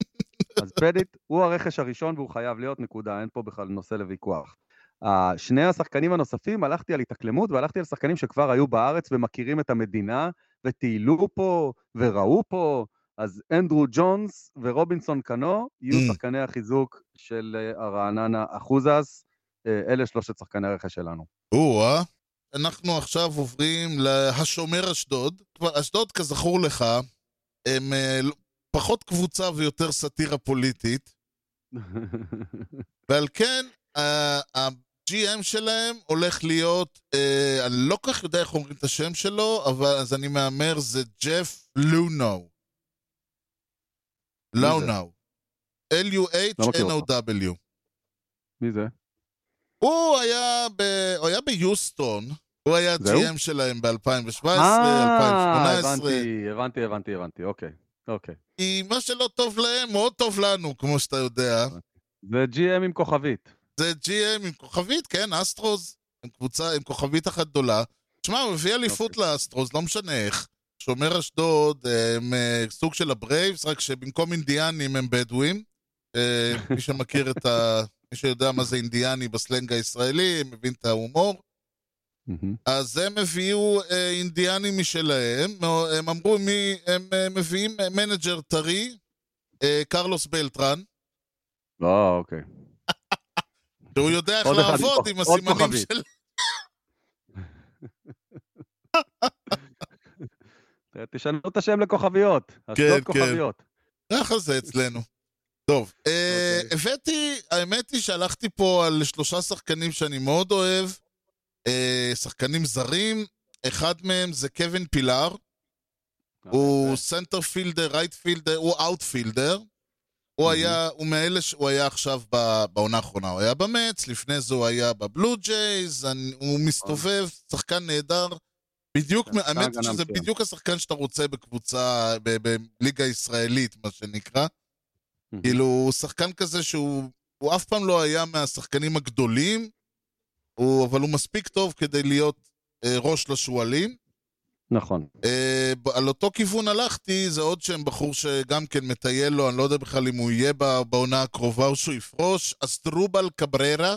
<laughs> אז פדיט הוא הרכש הראשון והוא חייב להיות נקודה, אין פה בכלל נושא לוויכוח. שני השחקנים הנוספים, הלכתי על התאקלמות והלכתי על שחקנים שכבר היו בארץ ומכירים את המדינה, וטיילו פה, וראו פה, אז אנדרו ג'ונס ורובינסון קנו יהיו Mm. שחקני החיזוק של אה, הרעננה אחוזס, אלה שלושת שחקני הרכש שלנו. או-אה. אנחנו עכשיו עוברים להשומר אשדוד. אשדוד, כזכור לך, הם אה, לא- פחות קבוצה ויותר סאטירה פוליטית, ועל כן ה-GM שלהם הולך להיות, אה, אני לא כל כך יודע איך אומרים את השם שלו, אבל אז אני מהמר זה ג'ף לונו. לא אותו. L-U-H-N-O-W. מי זה? הוא היה, ב... הוא היה ביוסטון, הוא היה? GM שלהם ב-2017, אה, 2018. הבנתי, הבנתי, הבנתי, הבנתי, אוקיי, אוקיי. כי מה שלא טוב להם, מאוד טוב לנו, כמו שאתה יודע. זה GM עם כוכבית. זה GM עם כוכבית, כן, אסטרוס, עם קבוצה, עם כוכבית אחת גדולה. תשמע, הוא הביא אליפות לאסטרוס, לא משנה איך. שומר אשדוד, אה, הם אה, סוג של ה Braves, רק שבמקום אינדיאנים הם בדואים. אה, מי שמכיר את ה... מי שיודע מה זה אינדיאני בסלנג הישראלי, מבין את ההומור. אז הם הביאו אה, אינדיאנים משלהם, הם אמרו מי, הם אה, מביאים אה, manager טרי, אה, קרלוס בלטרן, לא, אוקיי. שהוא יודע איך לעבוד עם הסימנים. של... <laughs> תשנו את השם לכוכביות. כן. כוכביות. ככה זה אצלנו. טוב, אה, אוקיי. הבאתי, האמת היא שהלכתי פה על שלושה שחקנים שאני מאוד אוהב, אה, שחקנים זרים, אחד מהם זה קווין פילאר, הוא center fielder, right fielder, הוא outfielder. הוא. היה, הוא מאלה שהוא היה עכשיו בעונה האחרונה, הוא היה ב Mets, לפני זה הוא היה ב Blue Jays, הוא מסתובב, שחקן נהדר. בדיוק, כן, האמת שזה. בדיוק השחקן שאתה רוצה בקבוצה, בליגה הישראלית, מה שנקרא. מהמם. כאילו, הוא שחקן כזה שהוא הוא אף פעם לא היה מהשחקנים הגדולים, הוא, אבל הוא מספיק טוב כדי להיות אה, ראש לשועלים. נכון. אה, על אותו כיוון הלכתי, זה עוד שם בחור שגם כן מטייל לו, אני לא יודע בכלל אם הוא יהיה בעונה הקרובה או שהוא יפרוש, אסטרובל קבררה.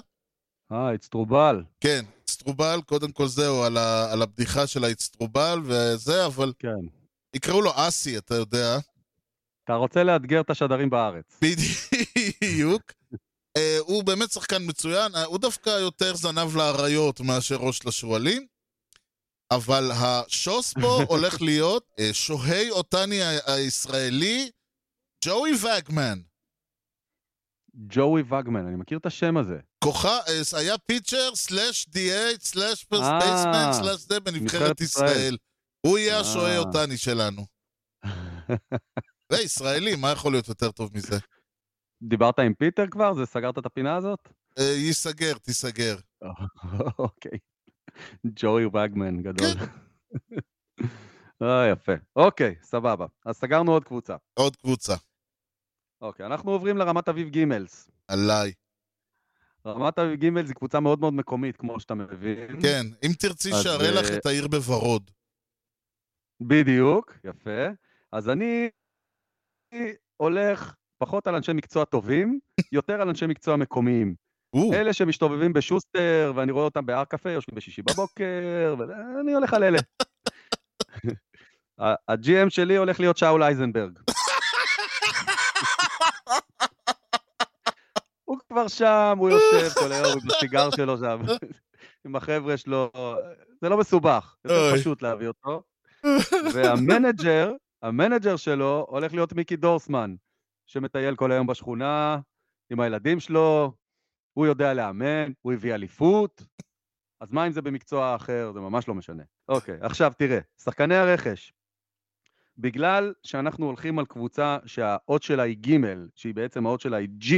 אה, אצטרובל. כן, אסטרובל, קודם כל זהו, על, ה, על הבדיחה של האצטרובל וזה, אבל כן. יקראו לו אסי, אתה יודע. אתה רוצה לאתגר את השדרים בארץ. בדיוק. <laughs> אה, הוא באמת שחקן מצוין, אה, הוא דווקא יותר זנב לאריות מאשר ראש לשועלים. אבל השוס פה <laughs> הולך להיות אה, שוהי אותני הישראלי, ג'וי וגמן. ג'וי וגמן, אני מכיר את השם הזה. כוחה, היה pitcher, slash DH, slash first baseman, slash זה בנבחרת נבחרת ישראל. הוא יהיה השוהיי אה. אוטאני שלנו. <laughs> וישראלי, מה יכול להיות יותר טוב מזה? דיברת עם פיטר כבר? זה סגרת את הפינה הזאת? אה, ייסגר, תיסגר. <laughs> אוקיי. ג'וי וגמן, גדול. כן. <laughs> אה, יפה. אוקיי, סבבה. אז סגרנו עוד קבוצה. עוד קבוצה. אוקיי, אנחנו עוברים לרמת אביב גימלס. עליי. רמת אביב גימלס היא קבוצה מאוד מאוד מקומית, כמו שאתה מבין. כן, אם תרצי שאראה לך אה, את העיר בוורוד. בדיוק, יפה. אז אני הולך פחות על אנשי מקצוע טובים, יותר על אנשי מקצוע מקומיים. אלה שמסתובבים בשוסטר, ואני רואה אותם בהר קפה, יושבים בשישי בבוקר, ואני הולך על אלה. ה- ה-GM שלי הולך להיות שאול אייזנברג. הוא כבר שם, הוא יושב כל היום עם הסיגר שלו שם, עם החבר'ה שלו, זה לא מסובך, אוי. פשוט להביא אותו. וה manager, ה manager שלו הולך להיות מיקי דורסמן, שמטייל כל היום בשכונה עם הילדים שלו, הוא יודע לאמן, הוא הביא אליפות, אז מה אם זה במקצוע אחר? זה ממש לא משנה. אוקיי, עכשיו תראה, שחקני הרכש, בגלל שאנחנו הולכים על קבוצה שהאות שלה היא ג', שהיא בעצם האות שלה היא G,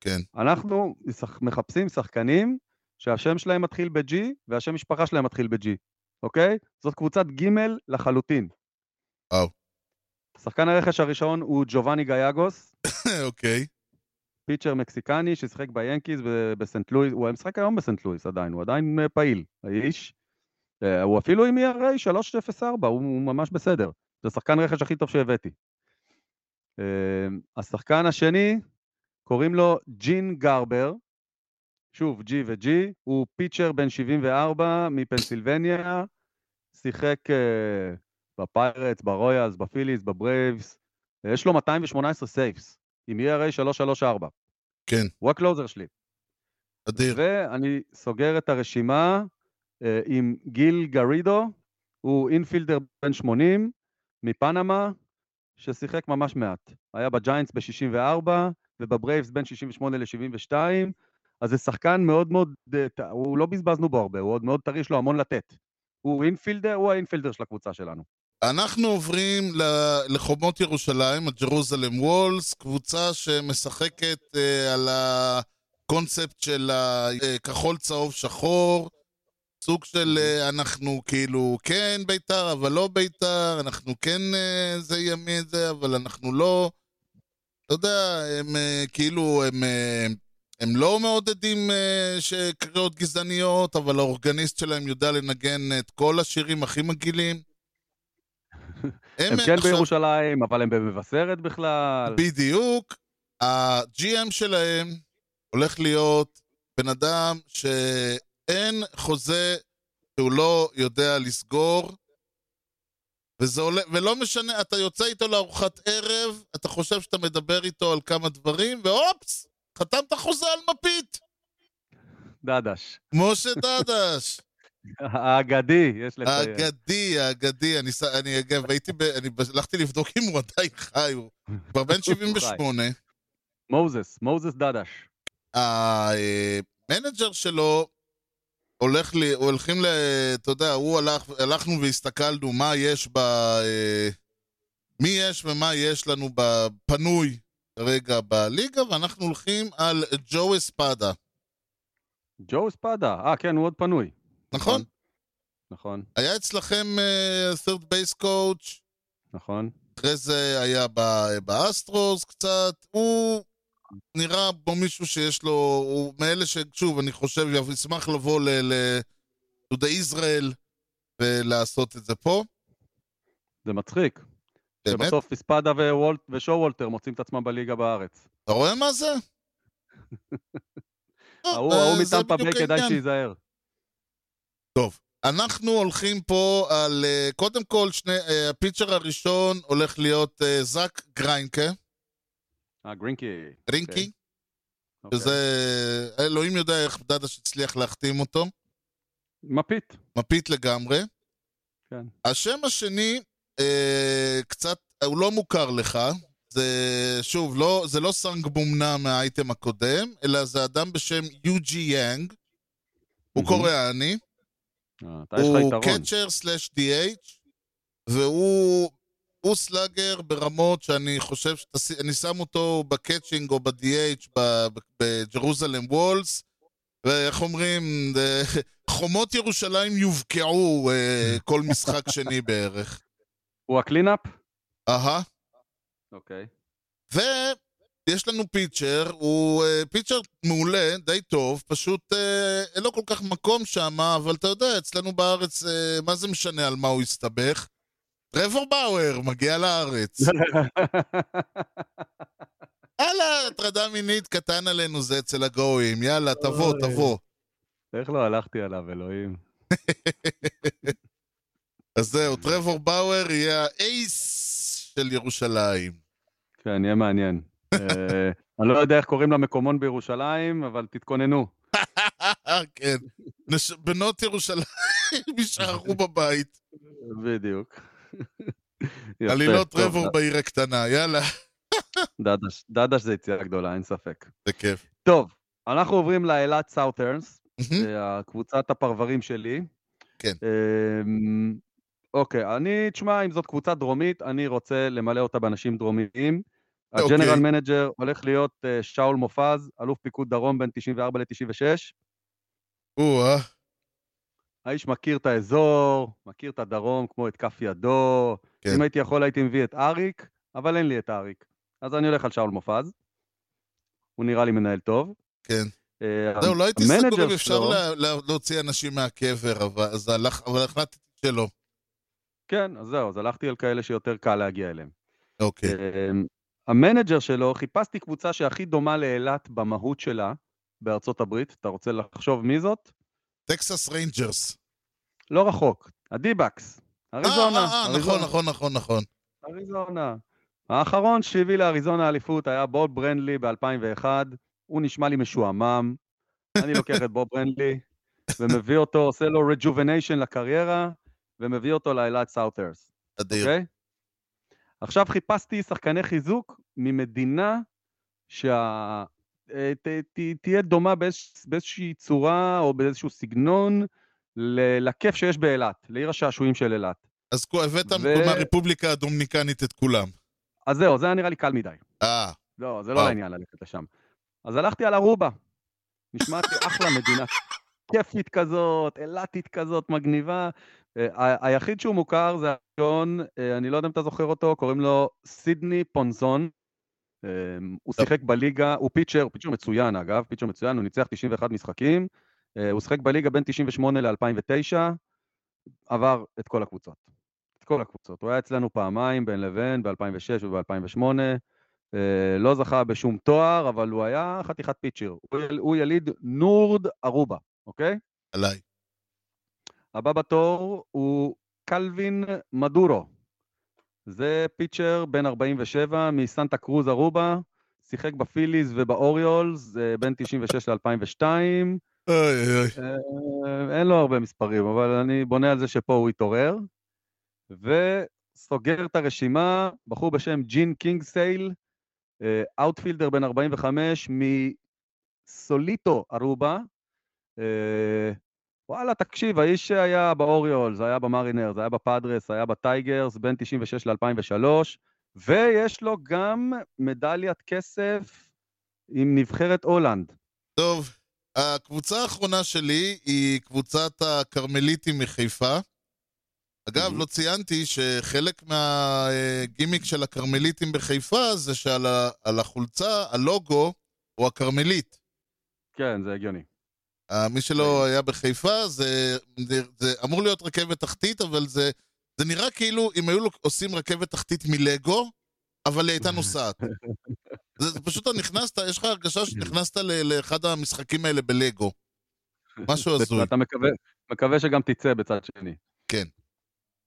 כן. אנחנו מחפשים שחקנים שהשם שלהם מתחיל ב-G והשם משפחה שלהם מתחיל ב-G. אוקיי? זאת קבוצת ג' לחלוטין. וואו. שחקן הרכש הראשון הוא ג'ובאני גייגוס, <coughs> אוקיי. pitcher מקסיקני ששיחק ב Yankees בסנט לואיס, הוא משחק היום בסנט לואיס עדיין, הוא עדיין אה, פעיל, האיש. אה, הוא אפילו עם ERA 304, הוא ממש בסדר. זה השחקן רכש הכי טוב שהבאתי. אה, השחקן השני, קוראים לו ג'ין גרבר, שוב, G ו-G, הוא pitcher בן 74 מפנסילבניה, שיחק אה, בפיירטס, ברויאלס, בפיליס, בברייבס, יש לו 218 saves, עם ERA 334. כן, הוא ה closer שלי. אדיר. ואני סוגר את הרשימה אה, עם גיל גרידו, הוא infielder בן 80 מפנמה, ששיחק ממש מעט. היה ב Giants ב-64 וב Braves בין 68 ל-72, אז זה שחקן מאוד מאוד, אה, הוא לא בזבזנו בו הרבה, הוא עוד מאוד טרי, יש לו המון לתת. הוא infielder, הוא ה infielder של הקבוצה שלנו. אנחנו עוברים לחומות ירושלים, הג'רוזלם וולס, קבוצה שמשחקת אה, על הקונספט של הכחול צהוב שחור, סוג של אה, אנחנו כאילו כן בית"ר, אבל לא בית"ר, אנחנו כן אה, זה ימי זה, אבל אנחנו לא. אתה יודע, הם אה, כאילו, הם, אה, הם לא מעודדים אה, שקריאות גזעניות, אבל האורגניסט שלהם יודע לנגן את כל השירים הכי מגעילים. הם כן בירושלים, אבל הם במבשרת בכלל. בדיוק. ה-GM שלהם הולך להיות בן אדם שאין חוזה שהוא לא יודע לסגור, וזה עולה, ולא משנה, אתה יוצא איתו לארוחת ערב, אתה חושב שאתה מדבר איתו על כמה דברים, ואופס, חתמת חוזה על מפית. דדש. משה דדש. האגדי, יש לציין. האגדי, האגדי, אני, אני אגב, הייתי, ב, אני הלכתי לבדוק אם הוא עדיין חי, הוא כבר בן <laughs> 78. מוזס, מוזס דדש. המנג'ר שלו הולך לי, הולכים ל... אתה יודע, הוא הלך, הלכנו והסתכלנו מה יש ב... אה, מי יש ומה יש לנו בפנוי כרגע בליגה, ואנחנו הולכים על ג'ו אספדה, ג'ו אספדה, אה כן, הוא עוד פנוי. נכון? נכון, היה אצלכם אה, third base coach, נכון. אחרי זה היה ב- באסטרוס קצת, הוא נראה כמו מישהו שיש לו, הוא מאלה ששוב, אני חושב, ישמח לבוא ל... ל- to the Israel ולעשות את זה פה. זה מצחיק. באמת? שבסוף אספדה ווולט- ושואו וולטר מוצאים את עצמם בליגה בארץ. אתה רואה מה זה? <laughs> ההוא אה, מטמפה ביי כדאי. שייזהר. טוב, אנחנו הולכים פה על, אה, קודם כל, שני, אה, הפיצ'ר הראשון הולך להיות אה, זאק גריינקה, אה, גרינקי. רינקי, אוקיי. שזה, אלוהים יודע איך דדש הצליח להחתים אותו, מפית. מפית לגמרי. כן. השם השני, אה, קצת, הוא לא מוכר לך, זה, שוב, לא, זה לא סאנג בומנה מהאייטם הקודם, אלא זה אדם בשם יוג'י יאנג, הוא מהמם. קוריאני, אה, אתה יש לך הוא יתרון. catcher slash DH, והוא הוא slugger ברמות שאני חושב, אני שם אותו ב catching או ב-DH ב Jerusalem Walls, ואיך אומרים, אה, חומות ירושלים יובקעו אה, <laughs> כל משחק שני בערך. הוא ה cleanup? אהה. אוקיי. ויש לנו pitcher, הוא אה, pitcher מעולה, די טוב, פשוט אה, אין לו כל כך מקום שם, אבל אתה יודע, אצלנו בארץ, אה, מה זה משנה על מה הוא הסתבך? טרוור באואר מגיע לארץ. <laughs> יאללה, הטרדה מינית קטן עלינו זה אצל הגויים, יאללה, תבוא. תבוא. איך לא הלכתי עליו, אלוהים. <laughs> אז זהו, טרוור באואר יהיה האייס של ירושלים. כן, יהיה מעניין. אה, אני לא יודע איך קוראים למקומון בירושלים, אבל תתכוננו. <laughs> כן, בנות ירושלים יישארו <laughs> בבית. בדיוק. <laughs> עלילות טרוור בעיר הקטנה, יאללה, דדש, דדש זה יציאה גדולה, אין ספק. זה כיף. טוב, אנחנו עוברים לאילת Southerners. קבוצת הפרברים שלי. כן. אמ, אוקיי, אני, תשמע, אם זאת קבוצה דרומית, אני רוצה למלא אותה באנשים דרומיים. אוקיי. ה general manager הולך להיות אה, שאול מופז, אלוף פיקוד דרום בין 94 ל-96. או-אה, האיש מכיר את האזור, מכיר את הדרום כמו את כף ידו. כן. אם הייתי יכול הייתי מביא את אריק, אבל אין לי את אריק. אז אני הולך על שאול מופז. הוא נראה לי מנהל טוב. כן. אה, זהו, לא הייתי סגור אם אפשר להוציא אנשים מהקבר, אבל החלטתי שלא. כן, אז זהו, אז הלכתי על כאלה שיותר קל להגיע אליהם. אוקיי. ה manager שלו, חיפשתי קבוצה שהכי דומה לאילת במהות שלה בארצות הברית. אתה רוצה לחשוב מי זאת? טקסס ריינג'רס. לא רחוק, ה D-backs, אה, אריזונה. אה, אה, נכון, אריזונה, נכון, נכון, נכון. אריזונה. האחרון שהביא לאריזונה אליפות היה בוב ברנלי ב-2001, הוא נשמע לי משועמם. אני לוקח את בוב ברנלי <laughs> ומביא אותו, עושה לו rejuvenation לקריירה, ומביא אותו לאילת Southerners. אדיר. אוקיי? עכשיו חיפשתי שחקני חיזוק ממדינה שה... אה, ת- ת- תהיה דומה באיז... באיזושהי צורה או באיזשהו סגנון ל... לכיף שיש באילת, לעיר השעשועים של אילת. אז הבאת ו- מהרפובליקה הדומיניקנית את כולם. אז זהו, זה היה נראה לי קל מדי. אה, לא, זה לא. לעניין ללכת לשם. אז הלכתי על ארובה. נשמעת לי אחלה מדינה כיפית כזאת, אילתית כזאת, מגניבה. אה, היחיד שהוא מוכר זה הראשון, אה, אני לא יודע אם אתה זוכר אותו, קוראים לו סידני פונזון. אה, הוא שיחק בליגה, הוא פיצ'ר, פיצ'ר מצוין אגב, פיצ'ר מצוין, הוא ניצח 91 משחקים. הוא שיחק בליגה בין 98 ל-2009, עבר את כל הקבוצות. את כל הקבוצות. הוא היה אצלנו פעמיים, בין לבין, ב-2006 וב-2008. אה, לא זכה בשום תואר, אבל הוא היה חתיכת פיצ'ר. הוא יליד נורד ארובה, אוקיי? עליי. הבא בתור הוא קלווין מדורו. זה פיצ'ר בן 47 מסנטה קרוז ארובה, שיחק בפיליז ובאוריולס אה, בין 96 ל-2002. אוי אוי. אה, אין לו הרבה מספרים, אבל אני בונה על זה שפה הוא יתעורר. וסוגר את הרשימה, בחור בשם ג'ין קינגסייל, אה, outfielder בן 45 מסוליטו ארובה. וואלה, תקשיב, האיש היה באוריולס, היה במרינרס, היה בפאדרס, היה בטייגרס, בין 96 ל-2003, ויש לו גם מדליית כסף עם נבחרת הולנד. טוב, הקבוצה האחרונה שלי היא קבוצת הכרמליטים מחיפה. אגב, Mhm. לא ציינתי שחלק מהגימיק של הכרמליטים בחיפה זה שעל ה- החולצה, הלוגו הוא הכרמלית. כן, זה הגיוני. אה, מי שלא היה בחיפה, זה, זה, זה אמור להיות רכבת תחתית, אבל זה, זה נראה כאילו אם היו עושים רכבת תחתית מלגו, אבל היא הייתה <laughs> נוסעת. זה, זה פשוט אתה נכנסת, יש לך הרגשה שנכנסת ל, לאחד המשחקים האלה בלגו. משהו <laughs> הזוי. ואתה מקווה, מקווה שגם תצא בצד שני.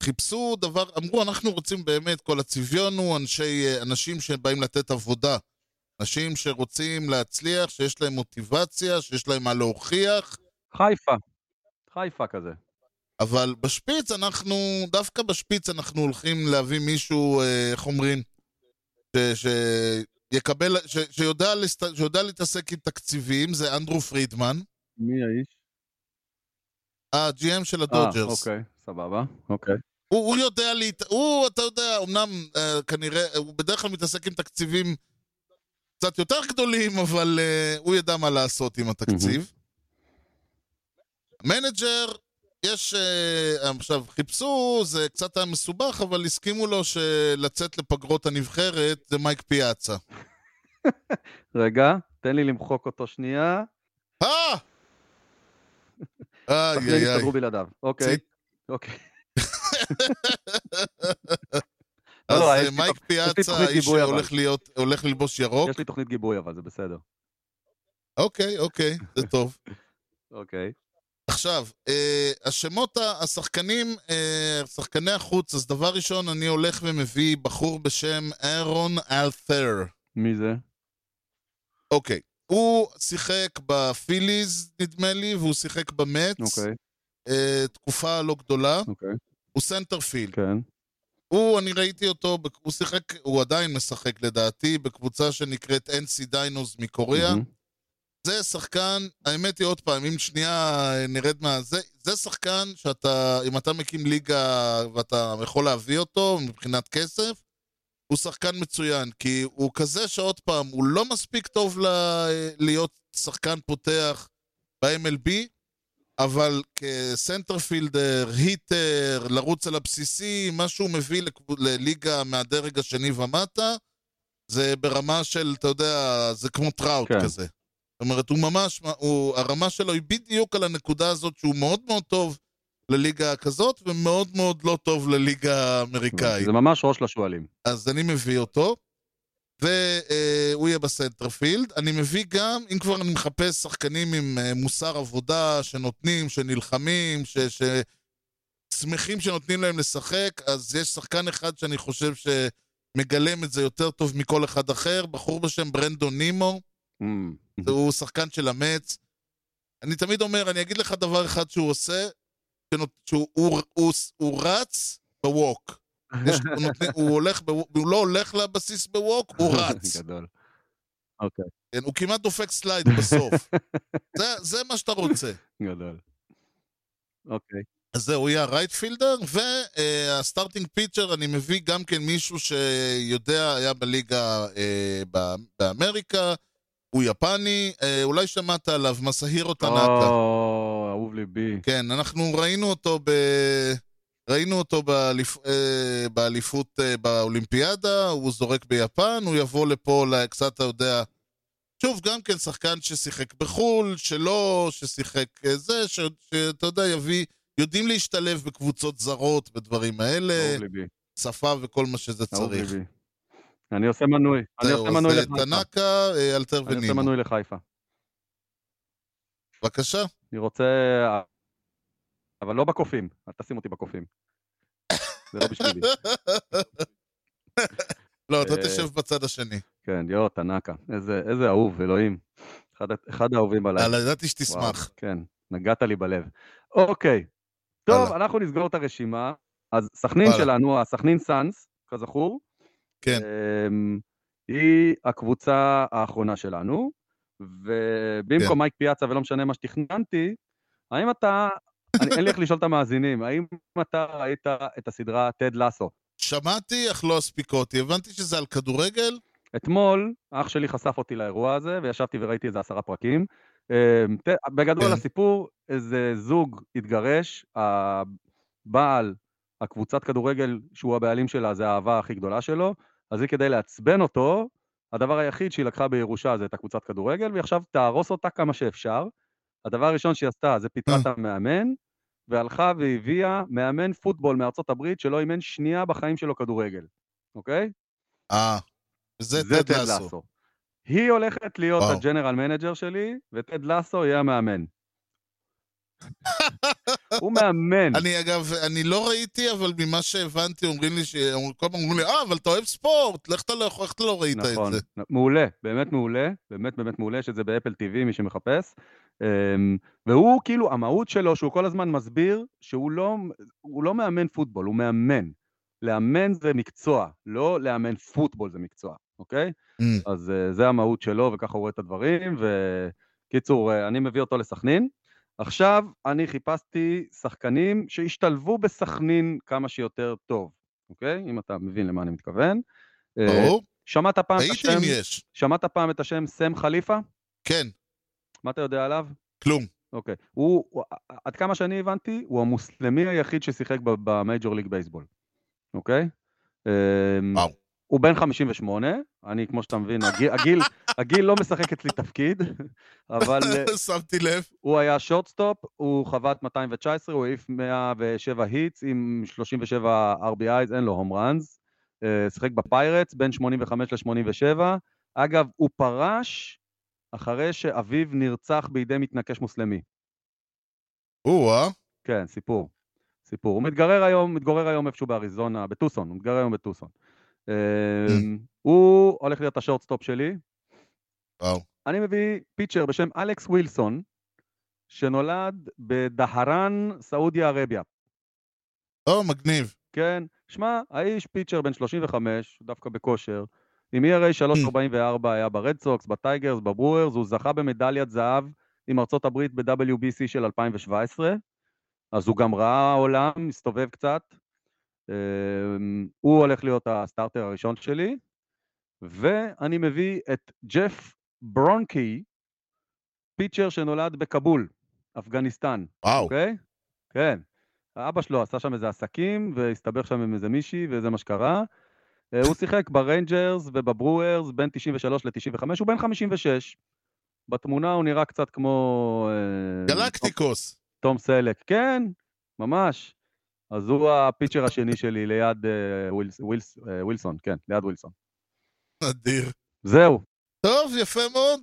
חיפשו דבר, אמרו, אנחנו רוצים באמת, כל הצביון הוא אנשי, אה, אנשים שבאים לתת עבודה. אנשים שרוצים להצליח, שיש להם מוטיבציה, שיש להם מה להוכיח. חיפה. חיפה כזה. אבל בשפיץ אנחנו, דווקא בשפיץ אנחנו הולכים להביא מישהו, אה, איך אומרים, ש, שיקבל, ש, שיודע, לסת, שיודע להתעסק עם תקציבים, זה אנדרו פרידמן, מי האיש? ה-GM של אה, הדודג'רס. אוקיי, סבבה. אוקיי. הוא, הוא יודע, להת... הוא, אתה יודע, אמנם אה, כנראה, הוא בדרך כלל מתעסק עם תקציבים קצת יותר גדולים, אבל אה, הוא ידע מה לעשות עם התקציב. manager, יש, אה, עכשיו, חיפשו, זה קצת היה מסובך, אבל הסכימו לו שלצאת לפגרות הנבחרת זה מייק פיאצה. <laughs> רגע, תן לי למחוק אותו שנייה. אה! <laughs> איי איי איי. בלעדיו. אוקיי. אוקיי. <laughs> אז לא, אה, יש לי מייק פיאצה, האיש. שהולך להיות, הולך ללבוש ירוק. יש לי תוכנית גיבוי, אבל זה בסדר. אוקיי, אוקיי, זה טוב. <laughs> אוקיי. עכשיו, אה, השמות, השחקנים, אה, שחקני החוץ, אז דבר ראשון, אני הולך ומביא בחור בשם אהרון אלת'ר. מי זה? אוקיי. הוא שיחק בפיליז, נדמה לי, והוא שיחק במץ. אוקיי. אה, תקופה לא גדולה. אוקיי. הוא center field. כן. הוא, אני ראיתי אותו, הוא שיחק, הוא עדיין משחק לדעתי, בקבוצה שנקראת NC Dinos מקוריאה. מהמם. זה שחקן, האמת היא עוד פעם, אם שנייה אה, נרד מה... זה, זה שחקן שאתה, אם אתה מקים ליגה ואתה יכול להביא אותו מבחינת כסף, הוא שחקן מצוין, כי הוא כזה שעוד פעם, הוא לא מספיק טוב ל, להיות שחקן פותח ב-MLB, אבל כ center fielder, hitter, לרוץ על הבסיסים, מה שהוא מביא לליגה מהדרג השני ומטה, זה ברמה של, אתה יודע, זה כמו טראוט כן. כזה. זאת אומרת, הוא ממש, הוא, הרמה שלו היא בדיוק על הנקודה הזאת שהוא מאוד מאוד טוב לליגה כזאת, ומאוד מאוד לא טוב לליגה האמריקאית. זה ממש ראש לשועלים. אז אני מביא אותו, והוא יהיה ב center field. אני מביא גם, אם כבר אני מחפש שחקנים עם אה, מוסר עבודה, שנותנים, שנלחמים, ש... ש... שמחים שנותנים להם לשחק, אז יש שחקן אחד שאני חושב שמגלם את זה יותר טוב מכל אחד אחר, בחור בשם ברנדון נימו, Mm. הוא שחקן של המץ. אני תמיד אומר, אני אגיד לך דבר אחד שהוא עושה, שהוא הוא, הוא, הוא רץ בווק. יש, הוא, הולך ב, הוא לא הולך לבסיס בווק, הוא <laughs> רץ. גדול. אוקיי, כן, הוא כמעט דופק סלייד בסוף. <laughs> זה, זה מה שאתה רוצה. גדול. אוקיי. אז זהו, יהיה ה right fielder, וה starting pitcher, אני מביא גם כן מישהו שיודע, היה בליגה אה, באמריקה, הוא יפני, אה, אולי שמעת עליו, מסהירו טנאקה. או, אהוב ליבי. כן, אנחנו ראינו אותו ב... ראינו אותו באליפ... אה, באליפות אה, באולימפיאדה, הוא זורק ביפן, הוא יבוא לפה לקצת, אתה יודע... שוב, גם כן שחקן ששיחק בחו"ל, שלא, ששיחק אה, זה, ש... שאתה יודע, יביא... יודעים להשתלב בקבוצות זרות, בדברים האלה. שפה וכל מה שזה צריך. ליבי. אני עושה מנוי. אני עושה מנוי לחיפה. אה, אלתר אני עושה. מנוי לחיפה. בבקשה. אני רוצה... אבל לא בקופים. אל תשים אותי בקופים. זה לא בשבילי. לא, אתה אה, תשב בצד השני. כן, יואו, תנאקה. איזה אהוב, אלוהים. אחד- האהובים עליי. יאללה, ידעתי שתשמח. כן, נגעת לי בלב. אוקיי, טוב. אנחנו נסגור את הרשימה. אז סכנין. שלנו, הסכנין סאנס, כזכור, כן. אמ, היא הקבוצה האחרונה שלנו, ובמקום כן. מייק פיאצה ולא משנה מה שתכננתי, האם אתה, אין לי איך לשאול את המאזינים, האם אתה ראית את הסדרה טד לסו? שמעתי, אך לא הספיקותי. הבנתי שזה על כדורגל? אתמול אח שלי חשף אותי לאירוע הזה, וישבתי וראיתי איזה עשרה פרקים. אמ, בגדול כן. הסיפור, איזה זוג התגרש, הבעל, הקבוצת כדורגל שהוא הבעלים שלה, זה האהבה הכי גדולה שלו, אז היא כדי לעצבן אותו, הדבר היחיד שהיא לקחה בירושה זה את הקבוצת כדורגל, והיא עכשיו תהרוס אותה כמה שאפשר. הדבר הראשון שהיא עשתה זה פיטרה אה. את המאמן, והלכה והביאה מאמן פוטבול מארצות הברית שלא אימן שנייה בחיים שלו כדורגל, אוקיי? אה, זה טד לסו. היא הולכת להיות וואו. ה general manager שלי, וטד לסו יהיה המאמן. <laughs> הוא מאמן. אני אגב, אני לא ראיתי, אבל ממה שהבנתי, אומרים לי, ש- כל הזמן אומרים לי, אה, אבל אתה אוהב ספורט, לך אתה לא יכול, איך אתה לא ראית את נכון, זה? מעולה, באמת מעולה, באמת באמת מעולה, יש את זה באפל TV, מי שמחפש. אמ, והוא כאילו, המהות שלו, שהוא כל הזמן מסביר שהוא לא, הוא לא מאמן פוטבול, הוא מאמן. לאמן זה מקצוע, לא לאמן פוטבול זה מקצוע, אוקיי? Mm. אז אה, זה המהות שלו, וככה הוא רואה את הדברים, וקיצור, אה, אני מביא אותו לסכנין. עכשיו, אני חיפשתי שחקנים שהשתלבו בסכנין כמה שיותר טוב, אוקיי? אם אתה מבין למה אני מתכוון. אה, ברור. שמעת פעם את השם, יש. שמעת פעם את השם סם חליפה? כן, מה אתה יודע עליו? כלום. אוקיי. הוא, עד כמה שאני הבנתי, הוא המוסלמי היחיד ששיחק במייג'ור ליג בייסבול, אוקיי? אמ, וואו. הוא בן 58, אני, כמו שאתה מבין, הגיל, הגיל, הגיל לא משחק אצלי תפקיד, אבל אה, <laughs> שמתי לב. הוא היה שורטסטופ, הוא חבט 219, הוא העיף 107 היטס עם 37 RBI's, אין לו הום ראנס. אה, שיחק בפיירטס בין 85 ל-87. אגב, הוא פרש אחרי שאביו נרצח בידי מתנקש מוסלמי. או-אה. כן, סיפור. סיפור. הוא מתגורר היום, מתגורר היום איפשהו באריזונה, בטוסון, הוא מתגורר היום בטוסון. אה, הוא הולך להיות השורטסטופ שלי. וואו. אני מביא פיצ'ר בשם אלכס ווילסון, שנולד בדהרן, סעודיה ערביה. או, מגניב. כן, שמע, האיש pitcher בן 35, דווקא בכושר, עם ERA 344 היה ברד סוקס, בטייגרס, בברוארס, הוא זכה במדליית זהב עם ארצות הברית ב-WBC של 2017, אז הוא גם ראה עולם, מסתובב קצת. אמ, הוא הולך להיות ה starter הראשון שלי, ואני מביא את ג'ף ברונקי, pitcher שנולד בקאבול. אפגניסטן, וואו. אוקיי? כן. אבא שלו עשה שם איזה עסקים, והסתבך שם עם איזה מישהי, וזה מה שקרה. אה, הוא שיחק בריינג'רס ובברוארס בין 93 ל-95, הוא בן 56. בתמונה הוא נראה קצת כמו... אה, גלקטיקוס. תום סלק, כן, ממש. אז הוא ה pitcher השני שלי ליד אה, ווילס, ווילס, ווילסון, כן, ליד ווילסון. אדיר. זהו. טוב, יפה מאוד.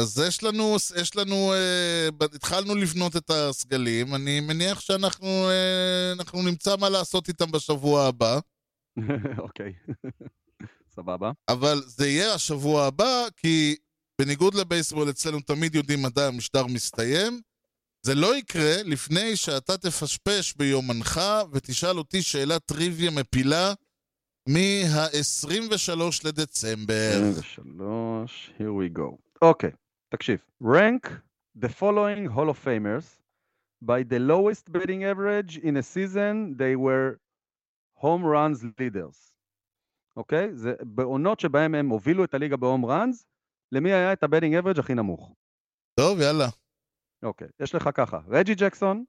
אז יש לנו, יש לנו, אה, התחלנו לבנות את הסגלים, אני מניח שאנחנו אה, נמצא מה לעשות איתם בשבוע הבא, <laughs> אוקיי. <laughs> סבבה. אבל זה יהיה השבוע הבא, כי בניגוד לבייסבול אצלנו תמיד יודעים מתי המשדר מסתיים. זה לא יקרה לפני שאתה תפשפש ביומנך ותשאל אותי שאלת טריוויה מפילה מה-23 לדצמבר. 23, here we go. אוקיי, תקשיב. rank the following Hall of Famers by the lowest batting average in a season they were home runs leaders. אוקיי? זה בעונות שבהם הם הובילו את הליגה בהום ראנס, למי היה את הבטינג אברג' הכי נמוך. טוב, יאללה. אוקיי, יש לך ככה, רג'י ג'קסון,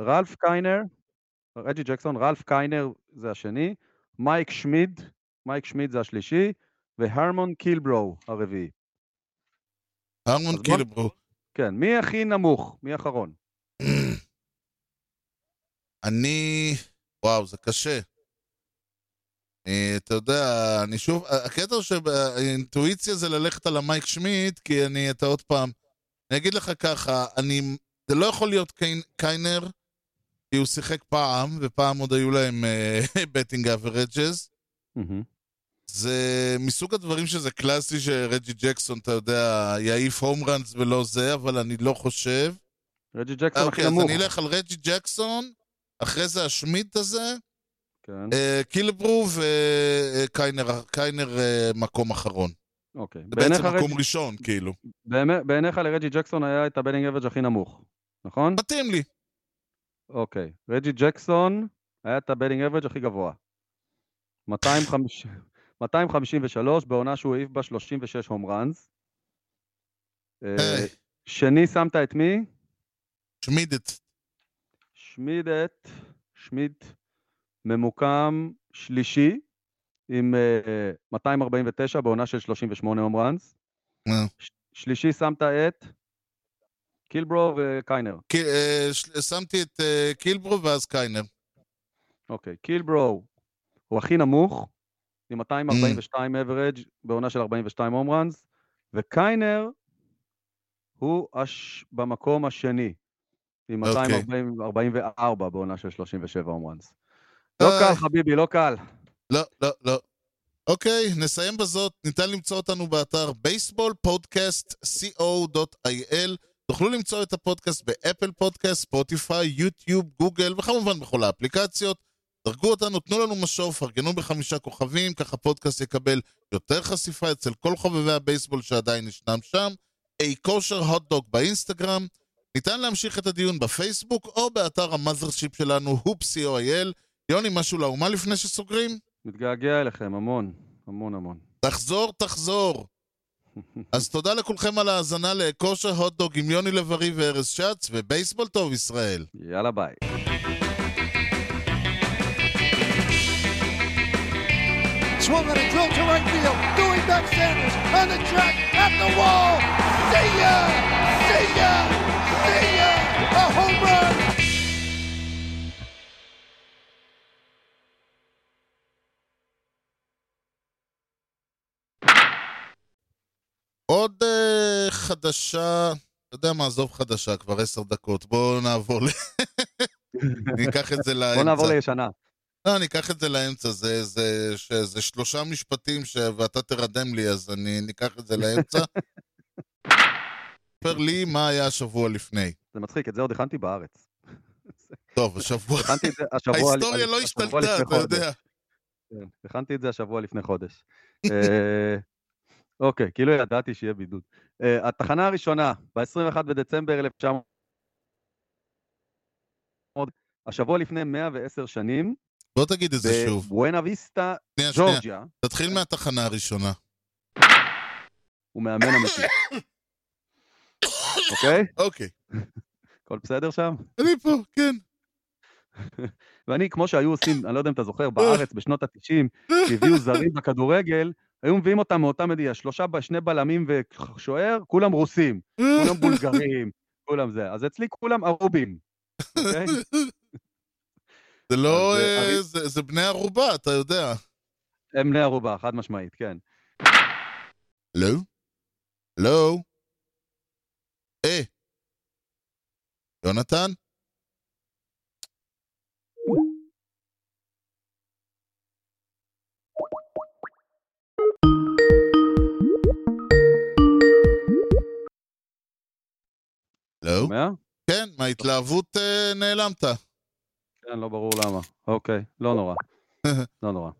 רלף קיינר, רג'י ג'קסון, רלף קיינר זה השני, מייק שמיד, מייק שמיד זה השלישי, והרמון קילברו הרביעי. הרמון אז בוא- קילברו. כן, מי הכי נמוך? מי האחרון? <clears throat> אני... וואו, זה קשה. אה, אתה יודע, אני שוב... הקטע שהאינטואיציה זה ללכת על המייק שמיט, כי אני, אתה עוד פעם... אני אגיד לך ככה, אני... זה לא יכול להיות קיין, קיינר, כי הוא שיחק פעם, ופעם עוד היו להם <laughs> בטינג אברג'ז. מהמם. זה מסוג הדברים שזה קלאסי שרג'י ג'קסון, אתה יודע, יעיף הום ראנס ולא זה, אבל אני לא חושב. רג'י ג'קסון הכי אוקיי, אז נמוך. אני אלך על רג'י ג'קסון, אחרי זה השמיט הזה, כן, אה, קילברו וקיינר קיינר, אה, מקום אחרון. אוקיי. זה בעצם מקום ראשון, כאילו. בעיניך לרג'י ג'קסון היה את הבטינג אברג' הכי נמוך, נכון? מתאים לי. אוקיי. רג'י ג'קסון היה את הבטינג אברג' הכי גבוה. 250 253 בעונה שהוא העיף בה 36 הום ראנס. שני שמת את מי? שמידת. שמידת, שמיד ממוקם שלישי עם אה, 249 בעונה של 38 הום ראנס. ש- שלישי שמת את קילברו וקיינר. אה, ש- שמתי את אה, קילברו ואז קיינר. אוקיי, קילברו הוא הכי נמוך, עם 242 אברג' בעונה של 42 הום ראנס, וקיינר הוא הש... במקום השני, עם אוקיי. 244 בעונה של 37 הום ראנס. לא איי. קל, חביבי, לא קל. לא, לא, לא. אוקיי, נסיים בזאת. ניתן למצוא אותנו באתר בייסבול פודקאסט co.il. תוכלו למצוא את הפודקאסט באפל פודקאסט, ספוטיפיי, יוטיוב, גוגל, וכמובן בכל האפליקציות. דרגו אותנו, תנו לנו משוב, פרגנו בחמישה כוכבים, ככה פודקאסט יקבל יותר חשיפה אצל כל חובבי הבייסבול שעדיין ישנם שם. אי כושר הוטדוג באינסטגרם. ניתן להמשיך את הדיון בפייסבוק או באתר ה mothership שלנו, hoops.co.il. יוני, משהו לאומה לפני שסוגרים? מתגעגע אליכם, המון, המון המון. תחזור, תחזור. <laughs> אז תודה לכולכם על ההאזנה לכושר הוטדוג עם יוני לב-ארי וארז שץ, ובייסבול טוב ישראל. יאללה ביי. Swung on a drill to right field. Doing back Sanders on the track at the wall. See ya! See ya! עוד uh, חדשה, אתה יודע מה, עזוב חדשה, כבר עשר דקות, בואו נעבור ל... <laughs> אני אקח את זה לאמצע. בוא נעבור לישנה. לא, אני אקח את זה לאמצע, זה, זה, זה, זה שלושה משפטים ש... ואתה תרדם לי, אז אני ניקח את זה לאמצע. <laughs> ספר לי מה היה השבוע לפני. זה מצחיק, את זה עוד הכנתי בארץ. טוב, השבוע... הכנתי את זה השבוע... ההיסטוריה לא השתלטה, אתה. יודע. כן, הכנתי את זה השבוע לפני חודש. אה, אוקיי, כאילו ידעתי שיהיה בידוד. אה, התחנה הראשונה, ב-21 בדצמבר 1900, השבוע לפני 110 שנים, בוא תגיד את זה שוב. בבואנה ויסטה. ג'ורג'יה, תתחיל מהתחנה הראשונה. הוא מאמן אמיתי. <coughs> אוקיי? אוקיי. הכל בסדר שם? אני פה, כן. <laughs> ואני, כמו שהיו עושים, אני לא יודע אם אתה זוכר, בארץ בשנות ה-90, שהביאו זרים בכדורגל, היו מביאים אותם מאותה מדינה, שלושה, שני בלמים ושוער, כולם רוסים, כולם בולגרים, כולם זה. אז אצלי כולם ערובים, אוקיי? זה לא... אה, אני- זה- זה בני ערובה, אתה יודע. הם בני ערובה, חד משמעית, כן. לא? לא? אה. יונתן? לא? כן, מההתלהבות אה, נעלמת. כן, לא ברור למה. אוקיי, לא נורא. <laughs> לא נורא.